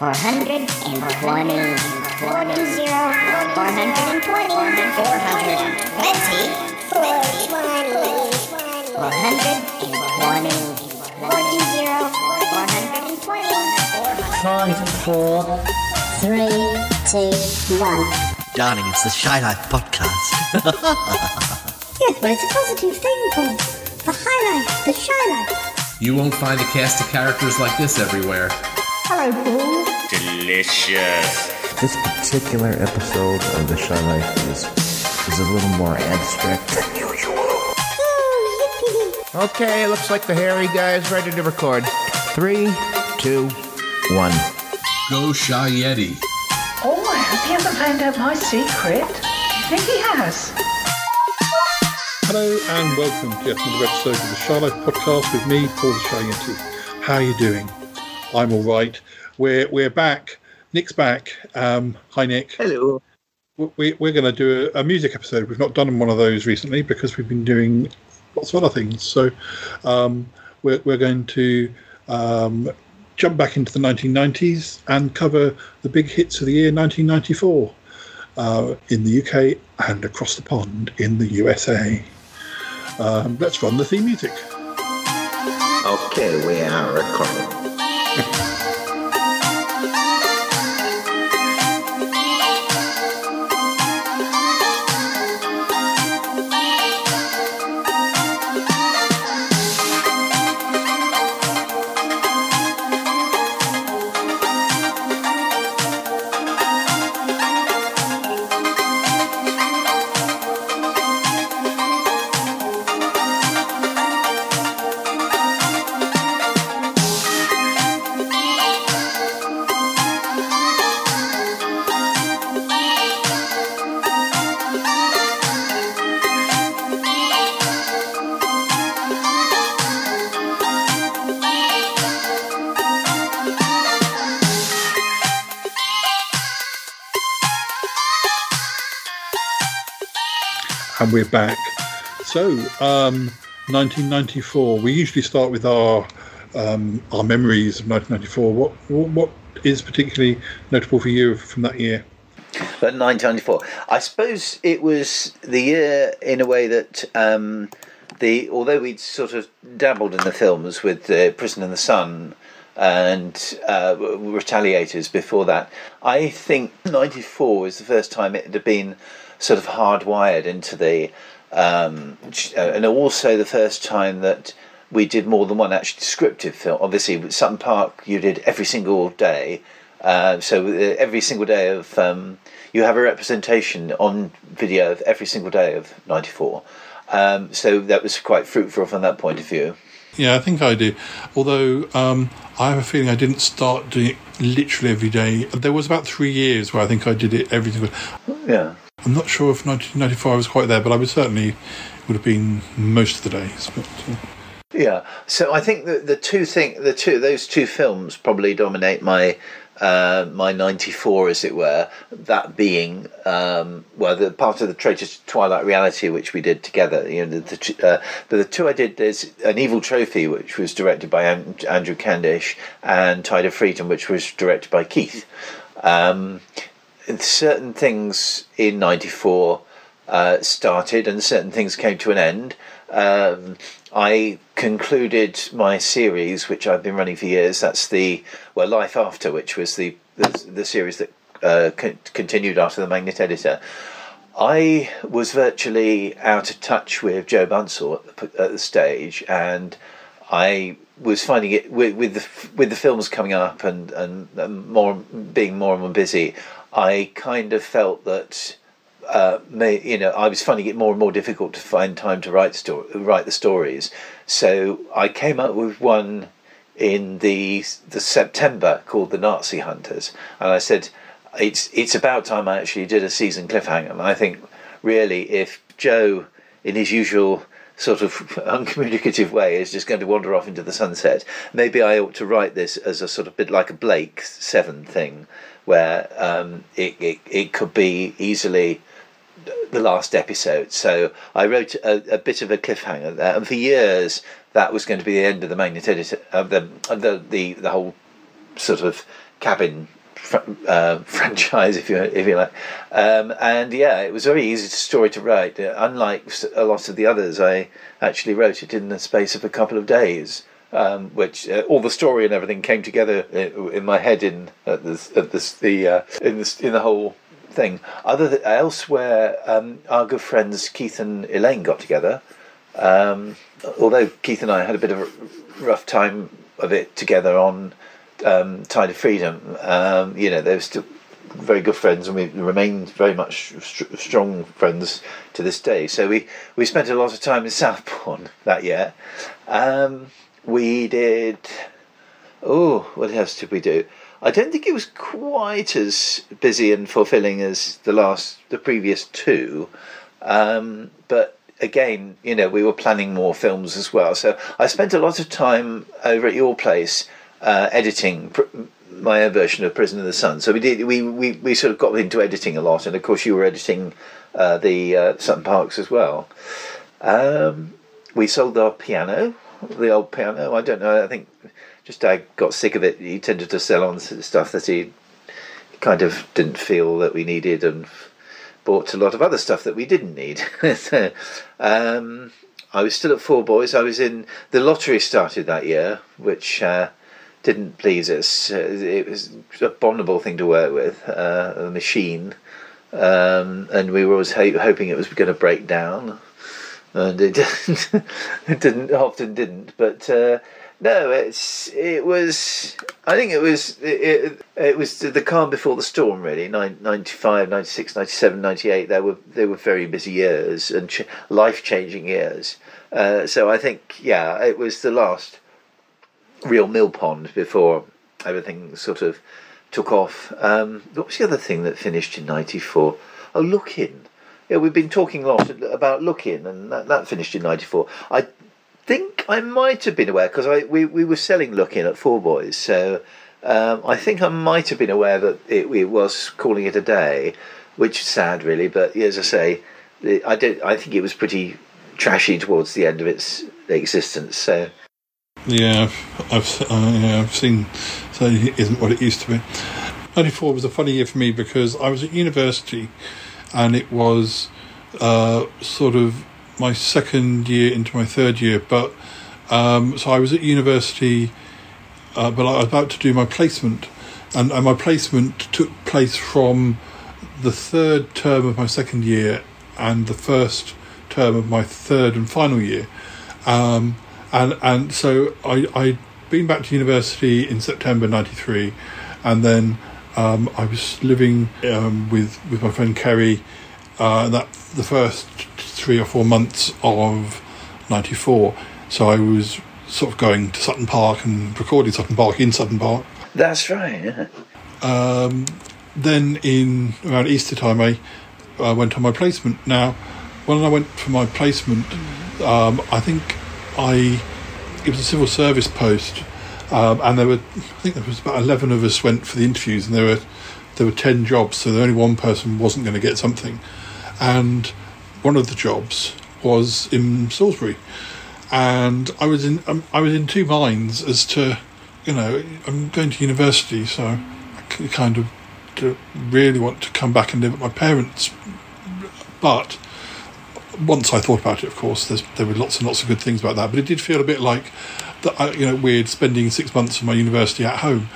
420, 40, 420, 420, 420, Five, four, three, two, one. Darling, it's the Shy Life podcast. Yes, but it's a positive thing, Paul. The high life, the shy life. You won't find a cast of characters like this everywhere. Hello, Paul. Delicious. This particular episode of The Shy Life is, is a little more abstract than usual. Oh, yippee. Okay, looks like the hairy guy is ready to record. Three, two, one. Go Shy Yeti. Oh, I hope he hasn't found out my secret. Do you think he has? Hello and welcome to yet another episode of the Shy Life podcast with me, Paul the Shy Yeti. How are you doing? I'm all right. We're we're back. Nick's back. Um, hi Nick. Hello. We, we're going to do a, a music episode. We've not done one of those recently because we've been doing lots of other things. So um, we're we're going to um, jump back into the 1990s and cover the big hits of the year 1994 uh, in the UK and across the pond in the USA. Um, let's run the theme music. Okay, we are recording. And we're back. So, um, 1994. We usually start with our um, our memories of 1994. What what is particularly notable for you from that year? But 1994. I suppose it was the year in a way that um, the although we'd sort of dabbled in the films with uh, Prison in the Sun and uh, Retaliators before that, I think 94 was the first time it had been sort of hardwired into the um, uh, and also the first time that we did more than one actually descriptive film. Obviously, with Sutton Park, you did every single day. Uh, so uh, every single day of um, you have a representation on video of every single day of '94. Um, so that was quite fruitful from that point of view. Yeah, I think I do. Although um, I have a feeling I didn't start doing it literally every day. There was about three years where I think I did it every single. Yeah. I'm not sure if 1994 I was quite there, but I would certainly would have been most of the days. But, uh, Yeah, so I think that the two thing, the two those two films probably dominate my uh, my '94, as it were. That being um, well, the part of the Traitors to Twilight Reality, which we did together. You know, the, the, two- uh, the, the two I did. There's an Evil Trophy, which was directed by An- Andrew Candish, and Tide of Freedom, which was directed by Keith. Um, certain things in '94 uh, started, and certain things came to an end. Um, I concluded my series, which I've been running for years. That's the well, Life After, which was the the, the series that uh, con- continued after the Magnet Editor. I was virtually out of touch with Joe Bunsell at the, at the stage, and I was finding it with, with the with the films coming up and, and and more being more and more busy. I kind of felt that uh, may, you know I was finding it more and more difficult to find time to write story, write the stories. So I came up with one in the the September called the Nazi Hunters, and I said it's it's about time I actually did a season cliffhanger. And I think really if Joe in his usual sort of uncommunicative way is just going to wander off into the sunset. Maybe I ought to write this as a sort of bit like a Blake Seven thing, where um, it, it it could be easily the last episode. So I wrote a, a bit of a cliffhanger there, and for years that was going to be the end of the magnet editor of the of the, the the whole sort of cabin uh, franchise, if you if you like. Um, and yeah, it was a very easy story to write. Uh, unlike a lot of the others, I actually wrote it in the space of a couple of days. Um, which uh, all the story and everything came together in, in my head in at this at this the uh, in this in the whole thing. Other th- elsewhere, um, our good friends Keith and Elaine got together. Um, although Keith and I had a bit of a rough time of it together on um, Tide of Freedom, um, you know, they were still very good friends, and we remained very much str- strong friends to this day. So we we spent a lot of time in Southbourne that year. Um, we did. Oh, what else did we do? I don't think it was quite as busy and fulfilling as the last, the previous two. Um, but again, you know, we were planning more films as well. So I spent a lot of time over at your place uh, editing pr- my own version of Prison of the Sun. So we did, we, we, we sort of got into editing a lot, and of course you were editing uh, the uh, Sutton Parks as well. Um, we sold our piano, the old piano. I don't know. I think just I got sick of it. He tended to sell on stuff that he kind of didn't feel that we needed, and bought a lot of other stuff that we didn't need. so, um, I was still at Four Boys. I was in the lottery started that year, which uh, didn't please us. Uh, It was a abominable thing to work with, uh, a machine, um, and we were always ho- hoping it was going to break down and it didn't. it didn't often didn't, but uh, no, it's it was. I think it was it, it, was the calm before the storm. Really, Nin- 95, 96, 97, 98, They were they were very busy years and ch- life changing years. Uh, so I think yeah, it was the last real mill pond before everything sort of took off. Um, what was the other thing that finished in '94? Oh, Look In. Yeah, we've been talking a lot about Look In, and that, that finished in '94. I think I might have been aware because we, we were selling Look In at Four Boys, so um, I think I might have been aware that it, it was calling it a day, which is sad, really. But as I say, I. I think it was pretty trashy towards the end of its existence. So Yeah, I've uh, yeah, I've seen. So it isn't what it used to be. Ninety four was a funny year for me because I was at university, and it was uh, sort of my second year into my third year. But um, so I was at university, uh, but I was about to do my placement, and, and my placement took place from the third term of my second year and the first term of my third and final year. Um, and and so I I'd been back to university in September '93, and then um, I was living um, with with my friend Kerry. Uh, that the first three or four months of '94. So I was sort of going to Sutton Park and recording Sutton Park in Sutton Park. that's right. Yeah. Um, then in around Easter time, I uh, went on my placement. Now, when I went for my placement, um, I think I it was a civil service post, um, and there were I think there was about eleven of us went for the interviews, and there were there were ten jobs, so the only one person wasn't going to get something, and one of the jobs was in Salisbury, and I was in um, I was in two minds as to you know I'm going to university, so I kind of really want to come back and live at my parents, but once I thought about it, of course, there were lots and lots of good things about that. But it did feel a bit like that, you know, weird spending six months of my university at home.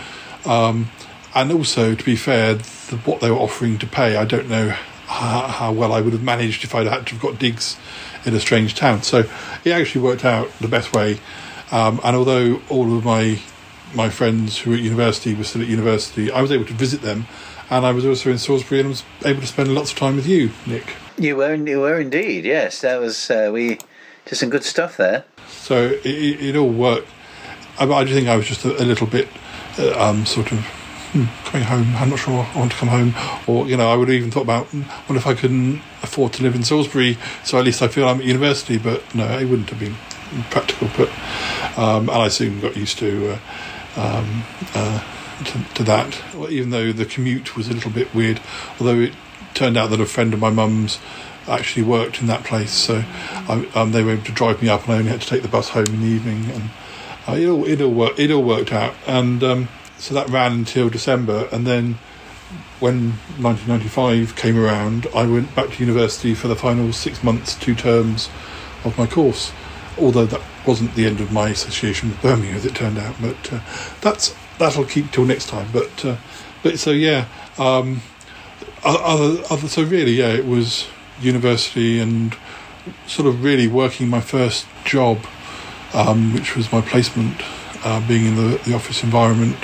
Um, and also, to be fair, the, what they were offering to pay, I don't know how, how well I would have managed if I'd had to have got digs in a strange town. So it actually worked out the best way. Um, and although all of my my friends who were at university were still at university, I was able to visit them, and I was also in Salisbury and was able to spend lots of time with you, Nick. You were, you were indeed. Yes, that was uh, we did some good stuff there. So it, it, all worked. I, I do think I was just a, a little bit uh, um, sort of hmm, coming home. I'm not sure I want to come home, or you know, I would have even thought about hmm, what if I couldn't afford to live in Salisbury, so at least I feel I'm at university. But no, it wouldn't have been practical. But um, and I soon got used to. Uh, um, uh, to, to that, even though the commute was a little bit weird, although it turned out that a friend of my mum's actually worked in that place, so I, um, they were able to drive me up, and I only had to take the bus home in the evening, and uh, it all it all worked it all worked out, and um, so that ran until December, and then when 1995 came around, I went back to university for the final six months, two terms of my course. Although that wasn't the end of my association with Birmingham, as it turned out, but uh, that's that'll keep till next time. But uh, but so yeah, um, other, other so really yeah, it was university and sort of really working my first job, um, which was my placement, uh, being in the, the office environment,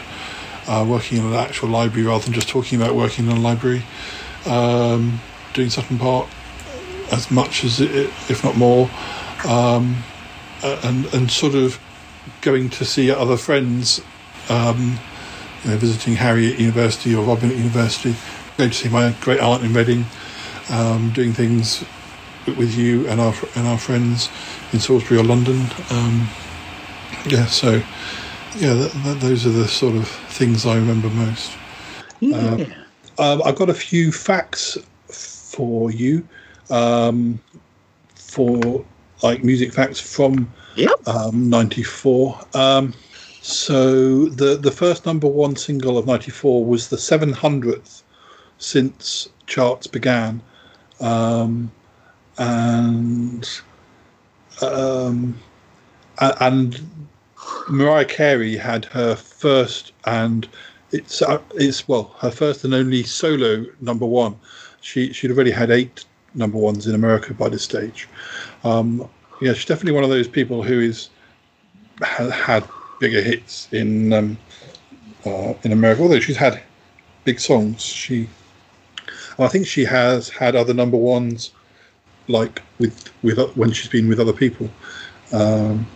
uh, working in an actual library rather than just talking about working in a library, um, doing Sutton Park as much as it, if not more, um, and and sort of going to see other friends, um, you know, visiting Harry at university or Robin at university, going to see my great aunt in Reading, um, doing things with you and our and our friends in Salisbury or London. Um, yeah, so yeah, that, that, those are the sort of things I remember most. Yeah. Um, I've got a few facts for you, um, for like music facts from Yep. um, '94. Um, so the the first number one single of '94 was the 700th since charts began, um, and um, and Mariah Carey had her first and it's uh, it's well her first and only solo number one. She she'd already had eight number ones in America by this stage. Um, yeah, she's definitely one of those people who is ha- had bigger hits in um, uh, in America. Although she's had big songs, she I think she has had other number ones like with with when she's been with other people. Um,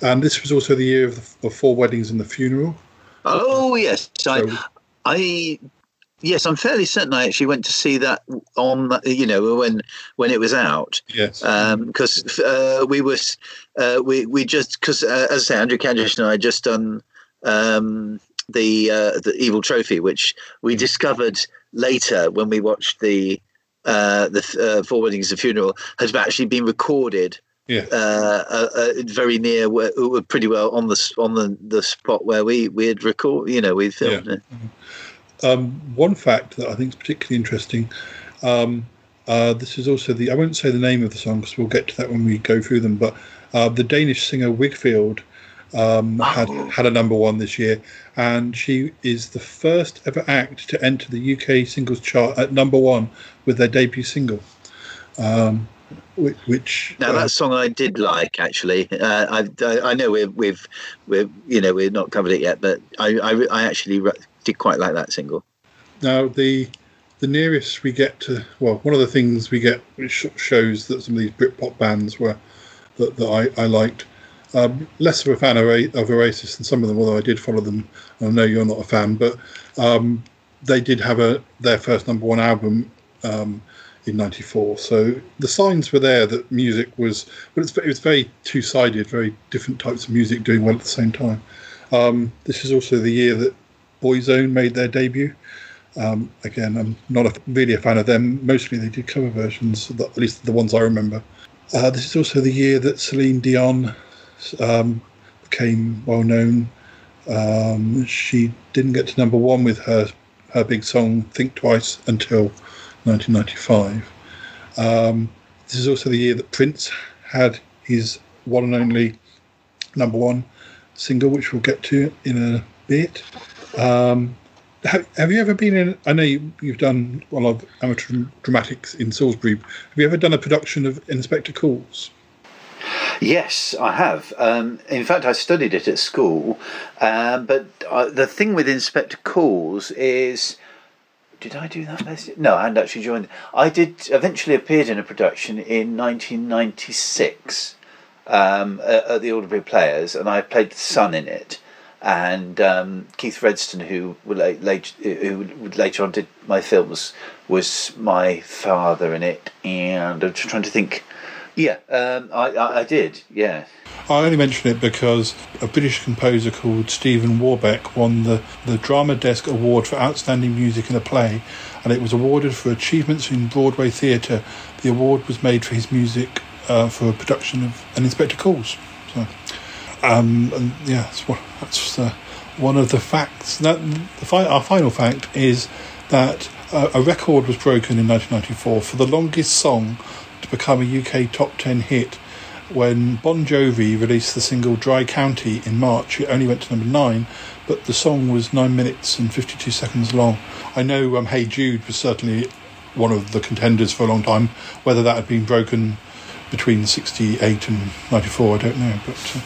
and this was also the year of, the, of Four Weddings and the Funeral. Oh yes, I, So- I, yes, I'm fairly certain I actually went to see that on, you know, when when it was out. Yes. because uh, we were uh, we we just because uh, as I say, Andrew Kaddish and I had just done um, the uh, the Evil Trophy, which we discovered later when we watched the uh, the uh, Four Weddings and Funeral has actually been recorded. Yeah. Uh, uh, uh, very near, where, pretty well on the on the, the spot where we we had record, you know, we filmed Yeah. it. Um, one fact that I think is particularly interesting. Um, uh, this is also the I won't say the name of the song because we'll get to that when we go through them. But uh, the Danish singer Whigfield um, had had a number one this year, and she is the first ever act to enter the UK singles chart at number one with their debut single. Um, which, which Now uh, that song I did like actually. Uh, I, I I know we've we've we've you know we've not covered it yet, but I I, I actually did quite like that single. Now the the nearest we get to well, one of the things we get which shows that some of these Britpop bands were that, that I, I liked. Um, less of a fan of, of Oasis than some of them, although I did follow them. I know you're not a fan, but um, they did have a their first number one album um, in '94. So the signs were there that music was, but it's, it was very two sided, very different types of music doing well at the same time. Um, this is also the year that Boyzone made their debut. Um, again, I'm not a, really a fan of them. Mostly they did cover versions, at least the ones I remember. Uh, this is also the year that Celine Dion um, became well known. Um, she didn't get to number one with her her big song "Think Twice" until 1995. Um, this is also the year that Prince had his one and only number one single, which we'll get to in a bit. Um, have, have you ever been in? I know you, you've done a lot of amateur dramatics in Salisbury. Have you ever done a production of Inspector Calls? Yes, I have. Um, in fact, I studied it at school. Um, but uh, the thing with Inspector Calls is. Did I do that? No, I hadn't actually joined. I did eventually appeared in a production in 1996 um, at, at the Alderbury Players, and I played the son in it. And um, Keith Redston, who would late, who later on did my films, was my father in it. And I'm just trying to think. Yeah, um, I, I, I did. Yeah. I only mention it because a British composer called Stephen Warbeck won the, the Drama Desk Award for Outstanding Music in a Play, and it was awarded for achievements in Broadway theatre. The award was made for his music uh, for a production of An Inspector Calls. So, um, and yeah, that's, what, that's uh, one of the facts that the fi- our final fact is that uh, a record was broken in 1994 for the longest song to become a UK top 10 hit. When Bon Jovi released the single Dry County in March, it only went to number nine, but the song was nine minutes and 52 seconds long. I know um, Hey Jude was certainly one of the contenders for a long time. Whether that had been broken between 68 and 94, I don't know. But uh,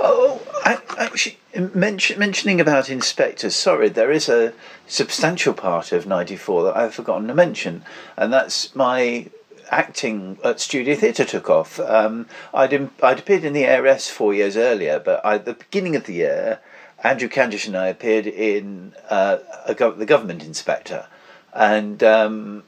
Oh, I, actually, mention, mentioning about inspectors, sorry, there is a substantial part of 94 that I've forgotten to mention, and that's my acting at Studio Theatre took off. Um, I'd, im- I'd appeared in the ARS four years earlier, but at the beginning of the year, Andrew Candish and I appeared in uh, the government inspector, and um,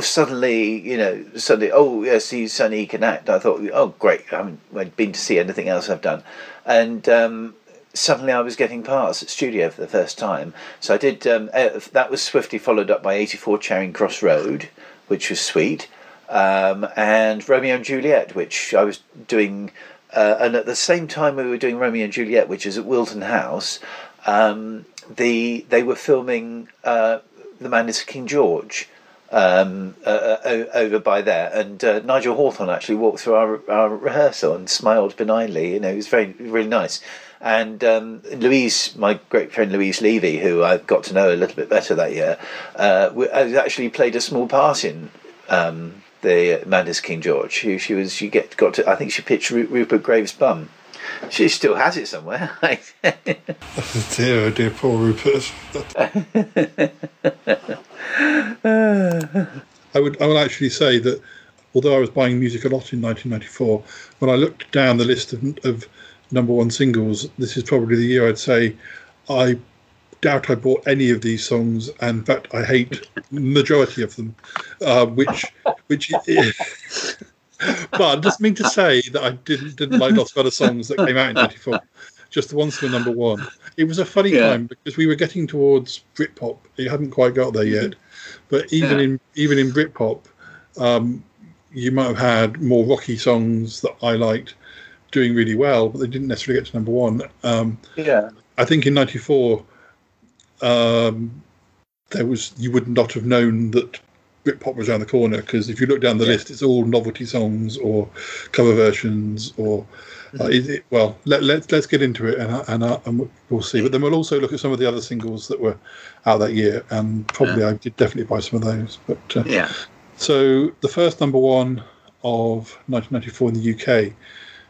suddenly, you know, suddenly, oh yes, he's son, he can act. I thought, oh great, I haven't been to see anything else I've done, and um, suddenly I was getting parts at studio for the first time. So I did. Um, that was swiftly followed up by eighty four Charing Cross Road, which was sweet, um, and Romeo and Juliet, which I was doing. Uh, and at the same time we were doing Romeo and Juliet, which is at Wilton House, um, the they were filming uh, The Man Is King George um, uh, uh, over by there, and uh, Nigel Hawthorne actually walked through our, our rehearsal and smiled benignly. You know, he was very really nice. And um, Louise, my great friend Louise Levy, who I got to know a little bit better that year, uh, actually played a small part in um, the Man King George. She, she was she get got to I think she pitched Ru- Rupert Graves' bum. She still has it somewhere. dear, oh dear, poor Rupert. I would, I would actually say that although I was buying music a lot in 1994, when I looked down the list of, of number one singles, this is probably the year I'd say I doubt I bought any of these songs, and in fact, I hate majority of them, uh, which, which. but I just mean to say that I didn't didn't like lots of other songs that came out in '94. Just the ones that were number one. It was a funny Yeah. time because we were getting towards Britpop. It hadn't quite got there yet, but even Yeah. in even in Britpop, um, you might have had more rocky songs that I liked doing really well, but they didn't necessarily get to number one. Um, yeah. I think in '94, um, there was you would not have known that Britpop was around the corner because if you look down the Yeah. list, it's all novelty songs or cover versions or. Uh, Mm-hmm. is it, well, let, let's let's get into it and and, uh, and we'll see. But then we'll also look at some of the other singles that were out that year, and probably I did definitely buy some of those. But uh, Yeah. so the first number one of 1994 in the UK,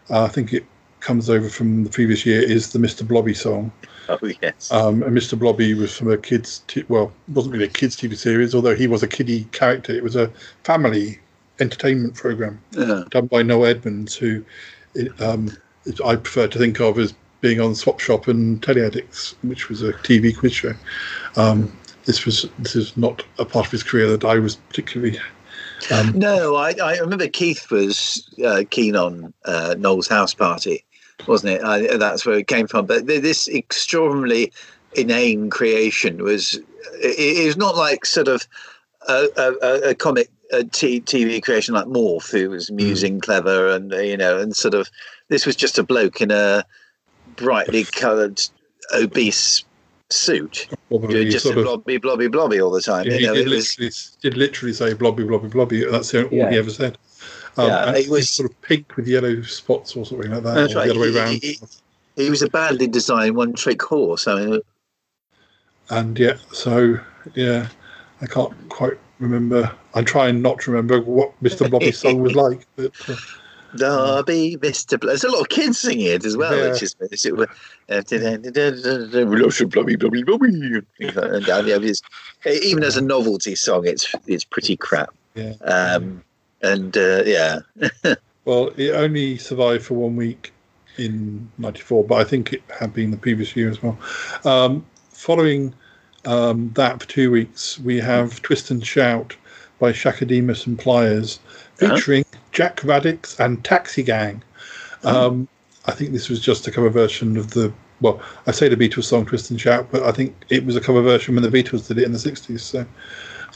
uh, I think it comes over from the previous year, is the Mr. Blobby song. Oh yes. Um, and Mr. Blobby was from a kids, t- well, it wasn't really a kids' TV series, although he was a kiddie character. It was a family entertainment program Yeah. done by Noel Edmonds, who um, I prefer to think of as being on Swap Shop and Telly Addicts, which was a TV quiz show. Um, this was this is not a part of his career that I was particularly. Um, No, I, I remember Keith was uh, keen on uh, Noel's house party, wasn't it? I, that's where it came from. But th- this extraordinarily inane creation was it, it was not like sort of a, a, a comic a t- TV creation like Morph, who was amusing, clever, and uh, you know, and sort of this was just a bloke in a brightly coloured, obese suit, Probably just sort a of- blobby, blobby, blobby all the time. he you know, did it was literally, did literally say blobby, blobby, blobby. That's all Yeah. he ever said. Um, Yeah, and it was- sort of pink with yellow spots or something like that, That's right. the other way He- around. he- he was a badly designed one trick horse. I mean, and yeah, so yeah, I can't quite remember. I try and not to remember what Mr. Blobby's song was like, but uh, Derby, Mr. Bl- There's a lot of kids singing it as well, Yeah. which is it, uh, even as a novelty song, it's it's pretty crap. yeah. Um, and uh, yeah, Well, it only survived for one week in '94, but I think it had been the previous year as well. Um, following um, that for two weeks, we have "Twist and Shout" by Chaka Demus and Pliers, Uh-huh. featuring Jack Radics and Taxi Gang. Um, I think this was just a cover version of the. Well, I say the Beatles song "Twist and Shout," but I think it was a cover version when the Beatles did it in the '60s. So,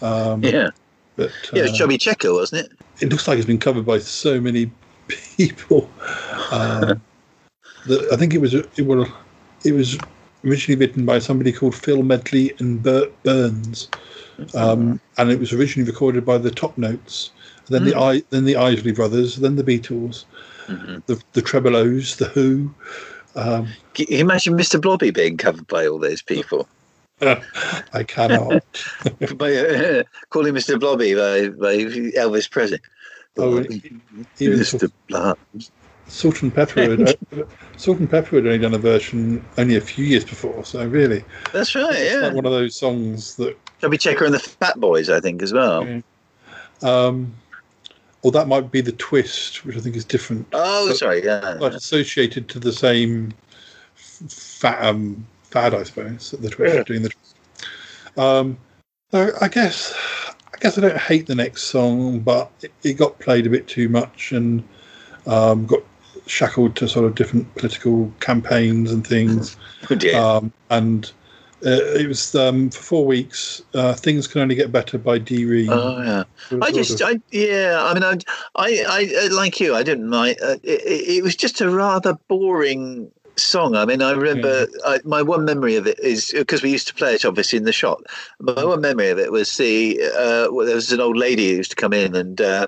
um, yeah, but yeah. It was uh, Chubby Checker, wasn't it? it looks like it's been covered by so many people. Um, that I think it was it was it was originally written by somebody called Phil Medley and Bert Berns, um, and it was originally recorded by the Top Notes. Then the I, then the Isley Brothers, then the Beatles, the the Tremeloes, the Who. Um, Can you imagine Mr. Blobby being covered by all those people? I cannot. by, uh, calling Mr. Blobby by, by Elvis Presley. Oh, even Mr. Blob. Salt-N-Pepa had, Salt and Pepper had only done a version only a few years before, so really, That's right, it's yeah. like one of those songs that Chubby Checker and the Fat Boys, I think, as well. Yeah. Um, or that might be the twist, which I think is different. Oh, But- sorry, yeah. But associated to the same f- fa- um, fad, I suppose. That the twist Yeah. doing the. Um, so I guess, I guess I don't hate the next song, but it, it got played a bit too much and um, got shackled to sort of different political campaigns and things. Oh, dear. Um, and uh, it was um, for four weeks. Uh, Things can only get better by Reed. Oh yeah, I just, of- I yeah, I mean, I, I, I uh, like you. I didn't mind. Uh, it it was just a rather boring song. I mean, I remember I, my one memory of it is because we used to play it obviously in the shop. My one memory of it was the uh, well, there was an old lady who used to come in, and uh,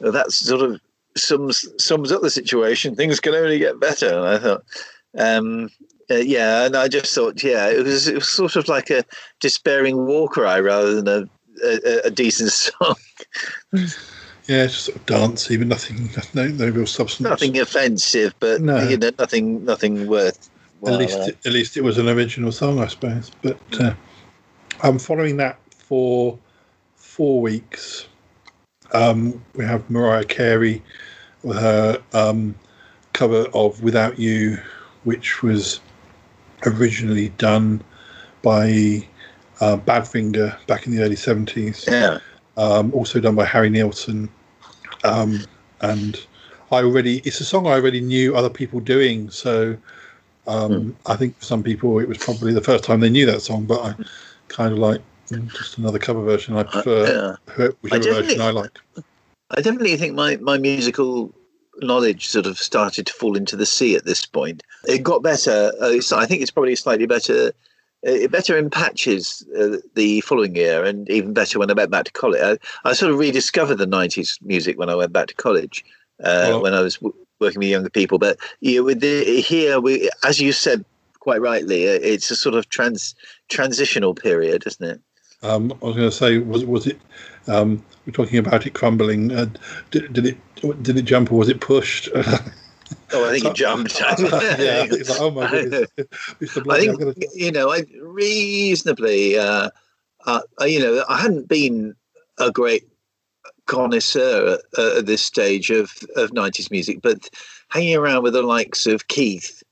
that sort of sums sums up the situation. Things can only get better. And I thought. Um, uh, yeah, and I just thought, yeah, it was it was sort of like a despairing war cry rather than a a, a decent song. yeah, just sort of dancey, but nothing, no, no real substance. Nothing offensive, but No. you know, nothing nothing worth. at least, uh, at least it was an original song, I suppose. But uh, I'm following that for four weeks. Um, we have Mariah Carey with her um, cover of "Without You," which was originally done by uh, Badfinger back in the early '70s. yeah, um, also done by Harry Nilsson. Um, and I already, it's a song I already knew other people doing. So um, I think for some people it was probably the first time they knew that song, but I kind of like mm, just another cover version. I prefer wh- whichever definitely- version I like. I definitely think my my musical knowledge sort of started to fall into the sea at this point. It got better. Uh, I think it's probably slightly better. Uh, better in patches uh, the following year, and even better when I went back to college. I, I sort of rediscovered the '90s music when I went back to college, uh, Well- when I was w- working with younger people. But yeah, with the, here, we, as you said quite rightly, uh, it's a sort of trans transitional period, isn't it? Um, I was going to say, was was it? Um, we're talking about it crumbling. Uh, did, did it? Did it jump or was it pushed? Oh, I think it jumped. yeah, it's like, oh my goodness, I think gonna- you know, I reasonably, uh, uh, you know, I hadn't been a great connoisseur at, uh, at this stage of of nineties music, but hanging around with the likes of Keith,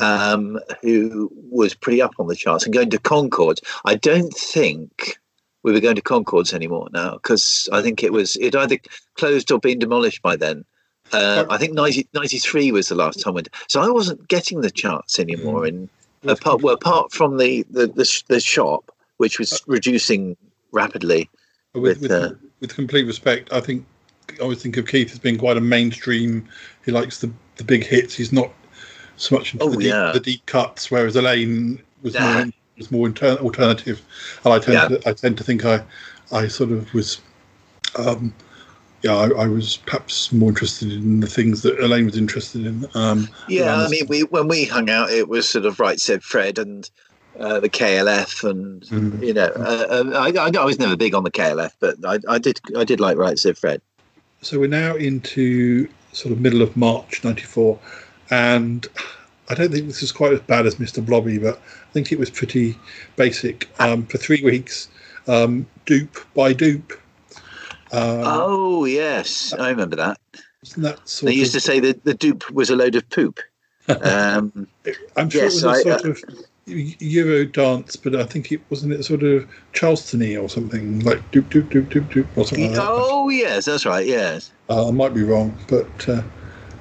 um, who was pretty up on the charts, and going to Concord, I don't think we were going to Concords anymore now because I think it was it either closed or been demolished by then. Uh, I think 90, 93 was the last time I went. So I wasn't getting the charts anymore. And apart, well, apart from the, the, the, the shop, which was reducing rapidly. with, with, with, uh, with complete respect, I think I always think of Keith as being quite a mainstream. He likes the, the big hits. He's not so much into Oh, the, deep, yeah. the deep cuts, whereas Elaine was Yeah. more was more inter- alternative. And I tend Yeah. to I tend to think I I sort of was. Um, yeah, I, I was perhaps more interested in the things that Elaine was interested in. Um, Yeah, I mean, we when we hung out, it was sort of right said Fred and uh, the KLF, and Mm. you know, uh, uh, I, I, I was never big on the KLF, but I, I did I did like right said Fred. so we're now into sort of middle of March '94, and I don't think this is quite as bad as Mr. Blobby, but I think it was pretty basic. Um, for three weeks, um, Doop by Doop. Um, oh yes, I remember that. Isn't that sort They used of, to say that the Doop was a load of poop. Um, I'm sure yes, it was a I- sort of Euro dance, but I think it wasn't it sort of Charlestony or something like doop doop doop doop doop or something like that. oh yes, that's right. Yes, Uh, I might be wrong, but uh,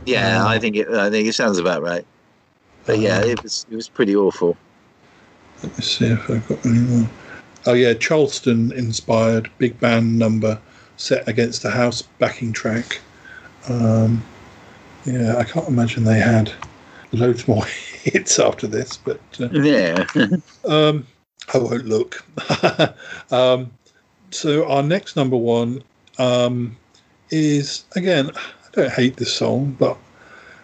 yeah, Um, I think it. I think it sounds about right. But yeah, Um, it was it was pretty awful. Let me see if I've got any more. Oh yeah, Charleston inspired big band number set against a house backing track. Um, yeah, I can't imagine they had loads more hits after this, but uh, Yeah. um, I won't look. um, so our next number one um, is again. I don't hate this song, but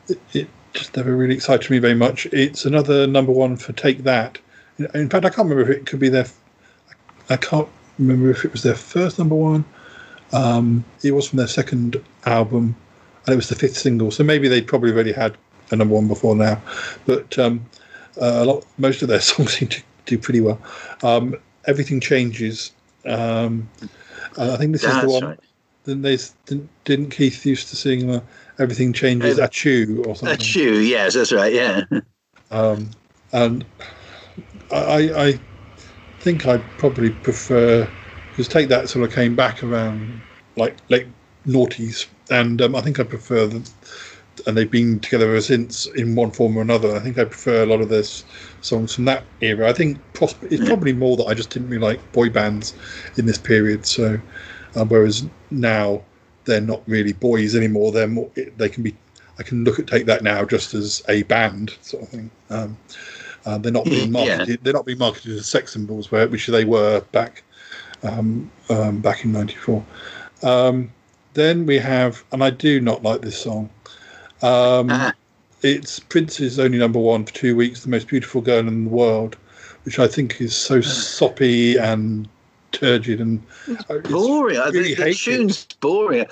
it, it just never really excited me very much. It's another number one for Take That. In fact, I can't remember if it could be their. I can't remember if it was their first number one. Um, it was from their second album, and it was the fifth single. So maybe they'd probably already had a number one before now. But um, uh, a lot, most of their songs seem to do pretty well. Um, Everything changes. Um, and I think this is the one. right. Then they didn't, didn't Keith used to sing uh, "Everything Changes" at you or something. That's you. Yes, that's right. Yeah. Um, and I, I think I probably prefer because take that sort of came back around like late noughties, and um, I think I prefer them. And they've been together ever since in one form or another. I think I prefer a lot of their songs from that era. I think it's probably more that I just didn't really like boy bands in this period. So, uh, whereas now they're not really boys anymore. They're more. They can be. I can look at take that now just as a band sort of thing. Um, uh, they're not being Yeah. marketed. They're not being marketed as sex symbols, where which they were back um, um, back in '94. Um, then we have, and I do not like this song. Um, Ah. It's Prince's only number one for two weeks, the most beautiful girl in the world, which I think is so soppy and turgid and uh, it's boring. I really think the hate it. tune's boring.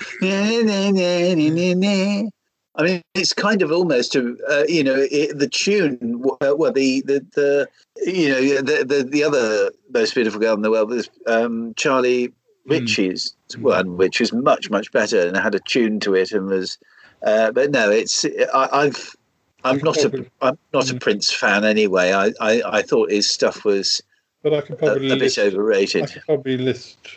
I mean, it's kind of almost a uh, you know it, the tune. uh, Well, the the the you know the the, the other most beautiful girl in the world was um, Charlie Rich's one, which was much much better and had a tune to it and was. Uh, but no, it's I, I've. I'm not a I'm not a Prince fan anyway. I, I, I thought his stuff was But I a, probably a bit list, I overrated. could probably list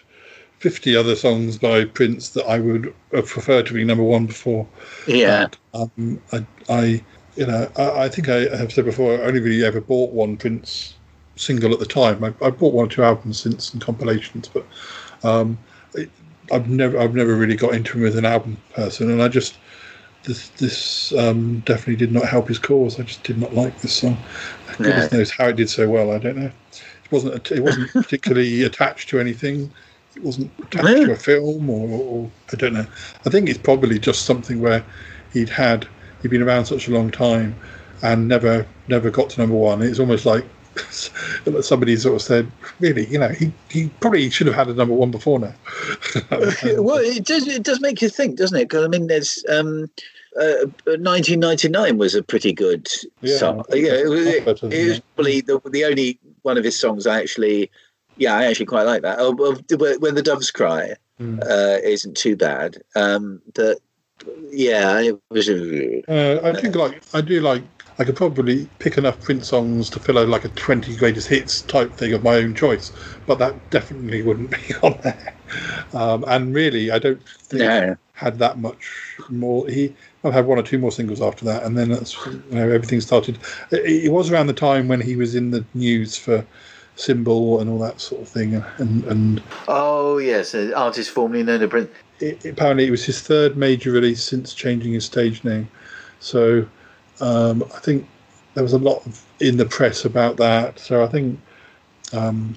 fifty other songs by Prince that I would have preferred to be number one before. Yeah. Um, I, I, you know, I, I think I have said before. I only really ever bought one Prince single at the time. I, I bought one or two albums since and compilations, but um, it, I've never, I've never really got into him as an album person, and I just. This this um, definitely did not help his cause. I just did not like this song. Goodness No. knows how it did so well. I don't know. It wasn't. It wasn't particularly attached to anything. It wasn't attached to a film, or, or I don't know. I think it's probably just something where he'd had he'd been around such a long time and never never got to number one. It's almost like somebody sort of said, really, you know, he, he probably should have had a number one before now. well, it does. It does make you think, doesn't it? Because I mean, there's um, uh, 1999 was a pretty good Yeah, song. Yeah, it, was- it, it was probably the, the only one of his songs I actually. Yeah, I actually quite like that. Oh, when the doves cry Mm. uh, isn't too bad. Um, but yeah, it was. Uh, I think like. I do like. I could probably pick enough Prince songs to fill out like a 20 greatest hits type thing of my own choice, but that definitely wouldn't be on there. Um, and really, I don't think No. had that much more. He I've had one or two more singles after that, and then that's you know everything started. It, it was around the time when he was in the news for Symbol and all that sort of thing, and and Oh yes, an artist formerly known as Prince. it, apparently it was his third major release since changing his stage name. So um, I think there was a lot of, in the press about that. So I think, um,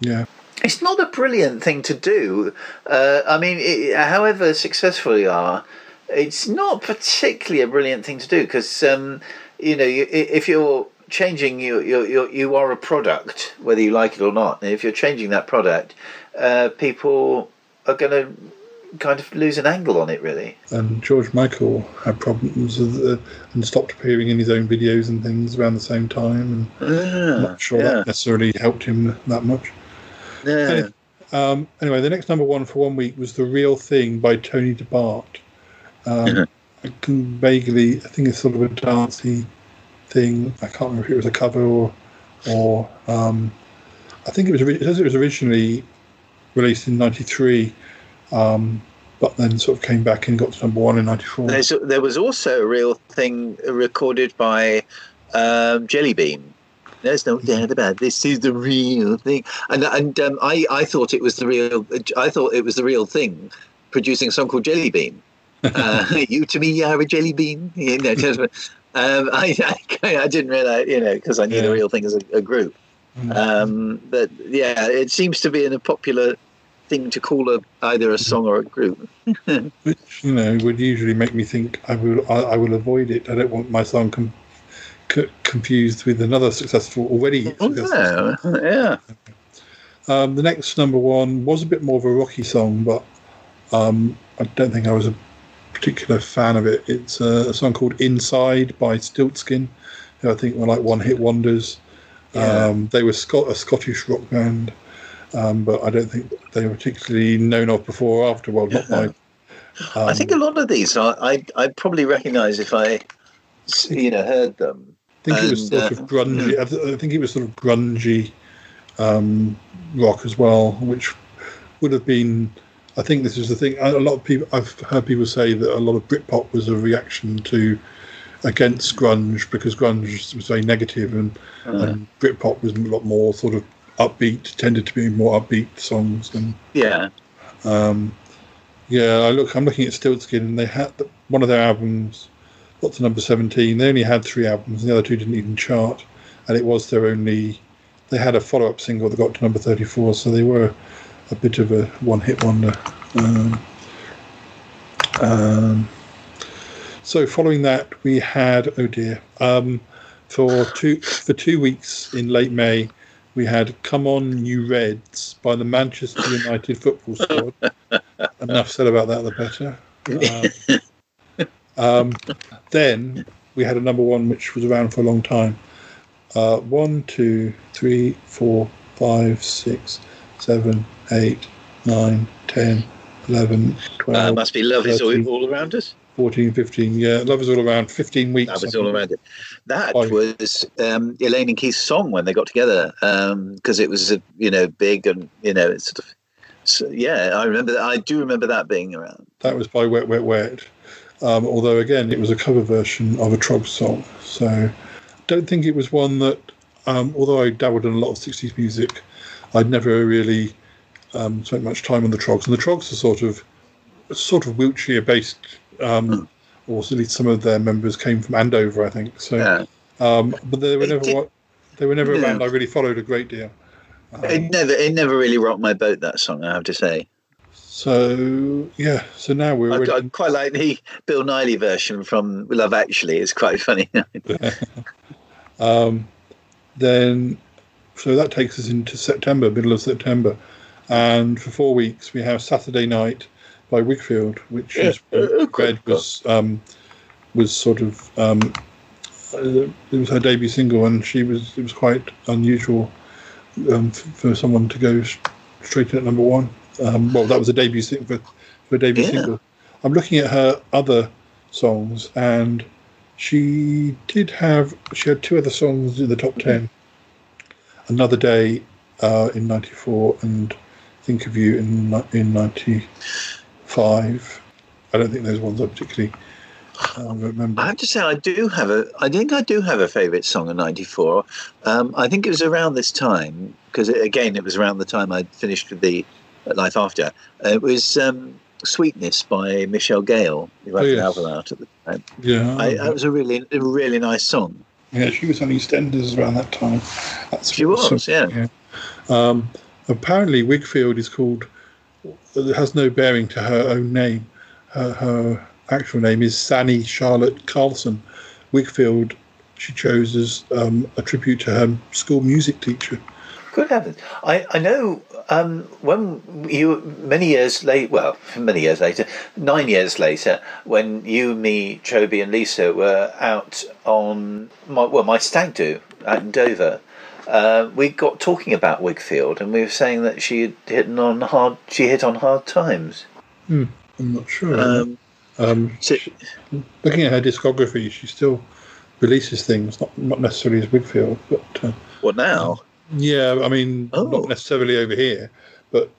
yeah, It's not a brilliant thing to do. Uh, I mean, it, however successful you are, it's not particularly a brilliant thing to do because um, you know you, if you're changing you you you you are a product whether you like it or not. And if you're changing that product, uh, people are going to kind of lose an angle on it. Really. and George Michael had problems with, uh, and stopped appearing in his own videos and things around the same time. And I'm not sure yeah. that necessarily helped him that much. Yeah. Um, anyway, the next number one for one week was "The Real Thing" by Tony Di Bart. Um, I can vaguely, I think it's sort of a dancey thing. I can't remember if it was a cover or, or um, I think it was. It says it was originally released in '93, um, but then sort of came back and got to number one in '94. There's, there was also a real thing recorded by um, Jelly Bean. There's no doubt about it. this. Is the real thing, and and um, I I thought it was the real. I thought it was the real thing, producing a song called Jelly Bean. uh, you to me are a jelly bean. You know, Um, I, I, I didn't realize, you know, because I knew the real thing as a, a group. Um, but yeah, it seems to be in a popular thing to call a either a song or a group. which you know would usually make me think I will I, I will avoid it. I don't want my song com- c- confused with another successful already. successful Oh, yeah. Um, the next number one was a bit more of a rocky song, but um, I don't think I was a particular fan of it. It's a, a song called "Inside" by Stiltskin, who I think were like one-hit wonders. Yeah. Um, they were Scot- a Scottish rock band, um, but I don't think they were particularly known of before or after. Well, not my. I think a lot of these I I I'd probably recognise if I, you know, heard them. I think it was sort uh, of grungy. I, I think it was sort of grungy um, rock as well, which would have been. I think this is the thing. A lot of people I've heard people say that a lot of Britpop was a reaction to against grunge because grunge was very negative and, and Britpop was a lot more sort of upbeat. Tended to be more upbeat songs and Yeah. um, yeah, I look. I'm looking at Stiltskin, and they had the, one of their albums. Got to number 17. They only had three albums, and the other two didn't even chart. And it was their only. They had a follow-up single that got to number 34, so they were a bit of a one-hit wonder. Um, um, so following that, we had oh dear, um, for two for two weeks in late May, we had "Come On You Reds" by the Manchester United football squad. Enough said about that, the better. Um, um, then we had a number one which was around for a long time. Uh, one, two, three, four, five, six, seven, eight, nine, ten, eleven, twelve. Uh, must be love is all, all around us. 14, 15, yeah. Love is all around. 15 weeks. That was I all around it. That Five. was um, Elaine and Keith's song when they got together because it was, you know, big and you know, it's sort of. So, yeah, I remember that. I do remember that being around. That was by Wet Wet Wet. Um, although again, it was a cover version of a Trog song, so don't think it was one that. Um, although I dabbled in a lot of '60s music, I'd never really um, spent much time on the Troggs. And the Troggs are sort of, sort of Wiltshire-based, um, or at least some of their members came from Andover, I think. So, Yeah. um, but they were It never. did- what they were never a Yeah. band I really followed a great deal. it never, it never really rocked my boat. That song, I have to say. So yeah, so now we're I quite like the Bill Nighy version from Love Actually. It's quite funny. Um, then, so that takes us into September, middle of September, and for four weeks we have Saturday Night by Whigfield, which is Red was um, was sort of um, uh, it was her debut single, and she was it was quite unusual um, for someone to go straight in at number one. Um, well, that was a debut single for, for a debut Yeah. single. I'm looking at her other songs, and she did have she had two other songs in the top ten. Another day uh, in '94 and Think of You in in '95. I don't think those ones I particularly uh, remember. I have to say, I do have a. I think I do have a favourite song of '94. Um, I think it was around this time because again, it was around the time I finished with the Life After. Uh, it was um, "Sweetness" by Michelle Gayle. who had Oh, an yes. album out at the time. Yeah, I, that was a really, a really nice song. yeah, she was on EastEnders around that time. That's She was, yeah. Um, apparently, Whigfield is called. Has no bearing to her own name. Her, her actual name is Sannie Charlotte Carlson. Whigfield she chose as um, a tribute to her school music teacher. Good heavens! I I know um, when you many years late. Well, many years later, nine years later, when you, me, Chobi, and Lisa were out on my well my stag do out in Dover. Uh, we got talking about Whigfield, and we were saying that she had hit on hard. She hit on hard times. Hmm, I'm not sure. Um, Um, she- looking at her discography, she still releases things, not not necessarily as Whigfield, but uh, what now? yeah, I mean, Oh. not necessarily over here, but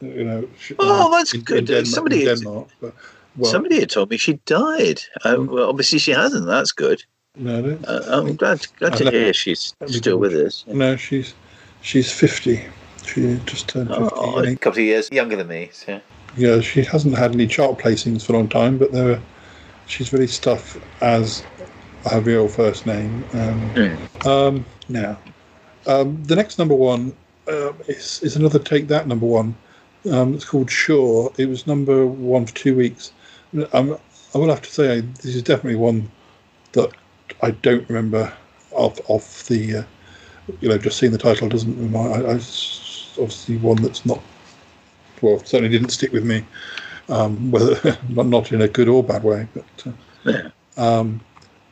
you know, she, Oh, that's in, good. In Denmark, Somebody- in Denmark but, well, Somebody had told me she died. Uh, well, obviously she hasn't. That's good. No, no. Uh, I'm glad, glad to hear she's still with us. no, she's she's fifty. She just turned fifty. Oh, I A couple of years younger than me. So. Yeah, she hasn't had any chart placings for a long time, but there, she's really stuff as her real first name. Um, Mm. um, now, um, the next number one um, is, is another Take That number one. Um, it's called Sure. It was number one for two weeks. Um, I will have to say this is definitely one that I don't remember off off the, uh, you know, just seeing the title doesn't remind. I, I, obviously one that's not, well, certainly didn't stick with me, um, whether not not in a good or bad way. But uh, Yeah. um,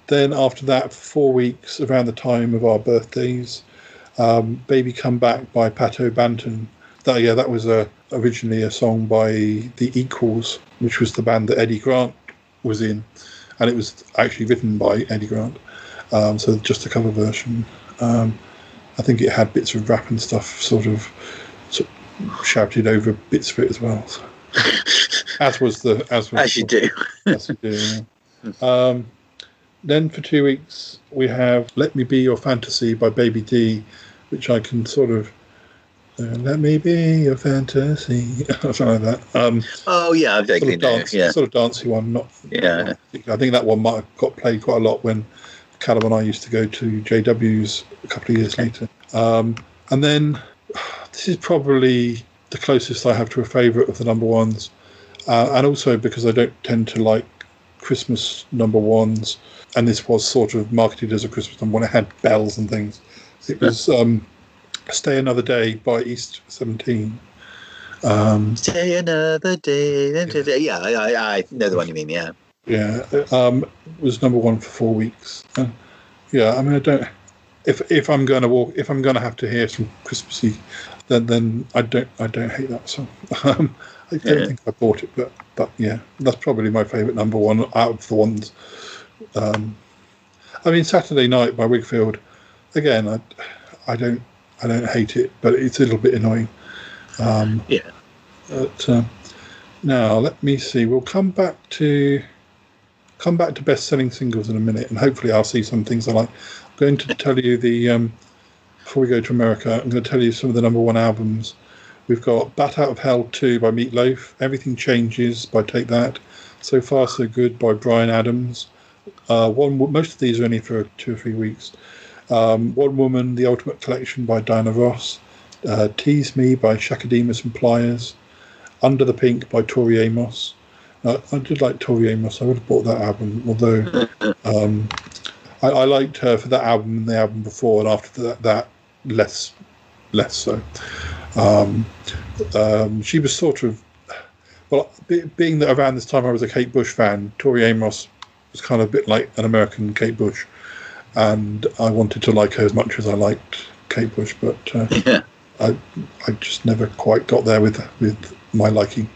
then after that, four weeks around the time of our birthdays, um, "Baby Come Back" by Pato Banton. That yeah, that was a, originally a song by the Equals, which was the band that Eddie Grant was in, and it was actually written by Eddie Grant. Um, so just a cover version. Um, I think it had bits of rap and stuff, sort of, sort of shouted over bits of it as well. So. as was the as was As you do. as you do. yeah. Um, then for two weeks we have "Let Me Be Your Fantasy" by Baby D, which I can sort of uh, "Let Me Be Your Fantasy" something like that. Um, Oh yeah, I sort of know. dance, Yeah. sort of dancey one. Not Yeah. I think that one might have got played quite a lot when Callum and I used to go to JW's a couple of years later. Um, and then this is probably the closest I have to a favourite of the number ones, uh, and also because I don't tend to like Christmas number ones, and this was sort of marketed as a Christmas number one. It had bells and things. It was um, "Stay Another Day" by East Seventeen. Um, Stay another day. Yeah, I, I, I know the one you mean. Yeah. Yeah, um, was number one for four weeks. Uh, yeah, I mean, I don't. If if I'm going to walk, if I'm going to have to hear some Christmassy, then then I don't I don't hate that song. Um, I don't Yeah. think I bought it, but but yeah, that's probably my favourite number one out of the ones. Um, I mean, Saturday Night by Whigfield. Again, I I don't I don't hate it, but it's a little bit annoying. Um, Yeah. but uh, now let me see. We'll come back to come back to best selling singles in a minute, and hopefully I'll see some things I like. I'm going to tell you the um, before we go to America. I'm going to tell you some of the number one albums. We've got Bat Out of Hell 2 by Meatloaf, Everything Changes by Take That, So Far So Good by Bryan Adams. Uh, one most of these are only for two or three weeks. Um, one Woman, The Ultimate Collection by Diana Ross. Uh, Tease Me by Chaka Demus and Pliers. Under the Pink by Tori Amos. Uh, I did like Tori Amos. I would have bought that album, although um, I, I liked her for that album and the album before, and after that, that less, less so. Um, um, she was sort of well, be, being that around this time I was a Kate Bush fan. Tori Amos was kind of a bit like an American Kate Bush, and I wanted to like her as much as I liked Kate Bush, but uh, Yeah. I I just never quite got there with with my liking.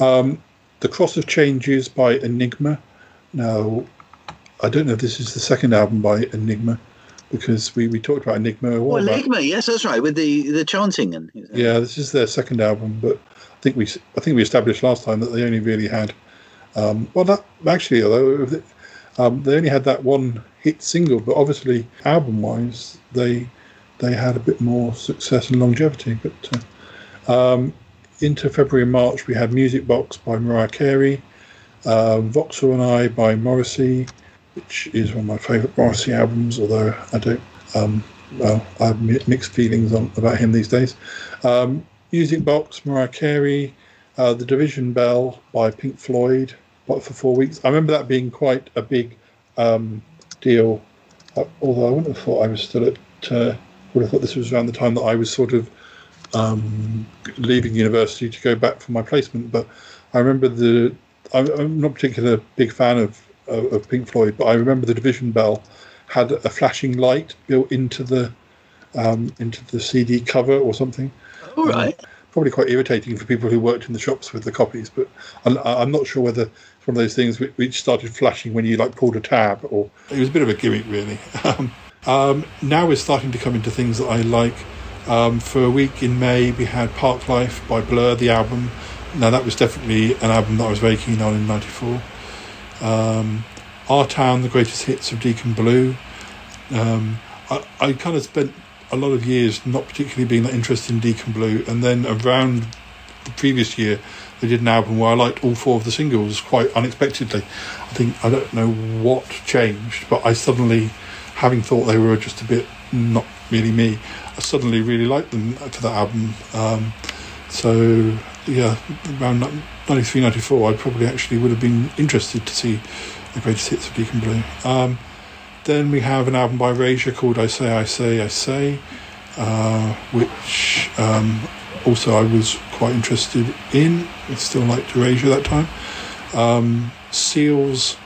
Um, the Cross of Changes by Enigma. Now, I don't know if this is the second album by Enigma because we, we talked about Enigma. a while Well, Enigma, Ligma, yes, that's right, with the the chanting and Yeah, this is their second album, but I think we I think we established last time that they only really had um, well, that actually although um, they only had that one hit single, but obviously album wise they they had a bit more success and longevity. But uh, um, into February and March we had Music Box by Mariah Carey, uh, Vauxhall and I by Morrissey, which is one of my favourite Morrissey albums, although I don't. Um, well, I have mixed feelings on about him these days. Um, Music Box, Mariah Carey, uh, The Division Bell by Pink Floyd, but for four weeks. I remember that being quite a big um, deal. Uh, although I wouldn't have thought I was still at. Uh, would have thought this was around the time that I was sort of um, leaving university to go back for my placement. But I remember the. I'm, I'm not particularly a big fan of, of of Pink Floyd, but I remember the Division Bell had a flashing light built into the um, into the CD cover or something. All right. Probably quite irritating for people who worked in the shops with the copies, but I'm, I'm not sure whether one of those things which, which started flashing when you like pulled a tab, or it was a bit of a gimmick, really. Um, um, now we're starting to come into things that I like. Um, for a week in May, we had Park Life by Blur, the album. Now that was definitely an album that I was very keen on in '94. Um, Our Town, the greatest hits of Deacon Blue. Um, I, I kind of spent a lot of years not particularly being that interested in Deacon Blue, and then around the previous year they did an album where I liked all four of the singles quite unexpectedly. I think I don't know what changed, but I suddenly, having thought they were just a bit not really me, I suddenly really liked them for that album. Um, so yeah, around 93, 94, I probably actually would have been interested to see the greatest hits of Deacon Blue. Um, then we have an album by Erasure called I Say, I Say, I Say, uh, which um, also I was quite interested in. I still liked at that time. Um, Seal's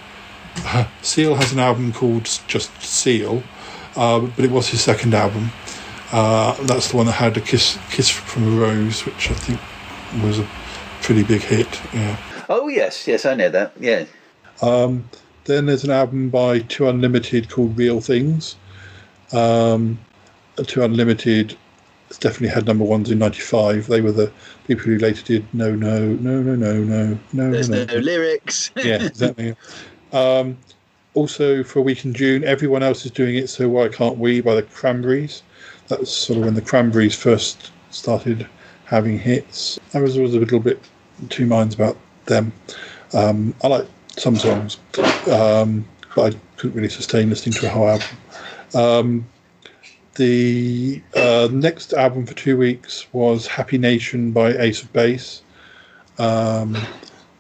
Seal has an album called just Seal, uh, but it was his second album. Uh, that's the one that had a kiss, kiss from a rose, which I think was a pretty big hit. Yeah. Oh yes, yes, I know that. Yeah. Um, then there's an album by Two Unlimited called Real Things. Um, Two Unlimited definitely had number ones in '95. They were the people who later did No, No, No, No, No, No, No. There's no, no, lyrics. yeah, exactly. Um, also, for a week in June, everyone else is doing it, so why can't we? By the Cranberries. That was sort of when the Cranberries first started having hits. I was always a little bit two minds about them. Um, I like some songs, um, but I couldn't really sustain listening to a whole album. Um, the uh, next album for two weeks was Happy Nation by Ace of Base. Um,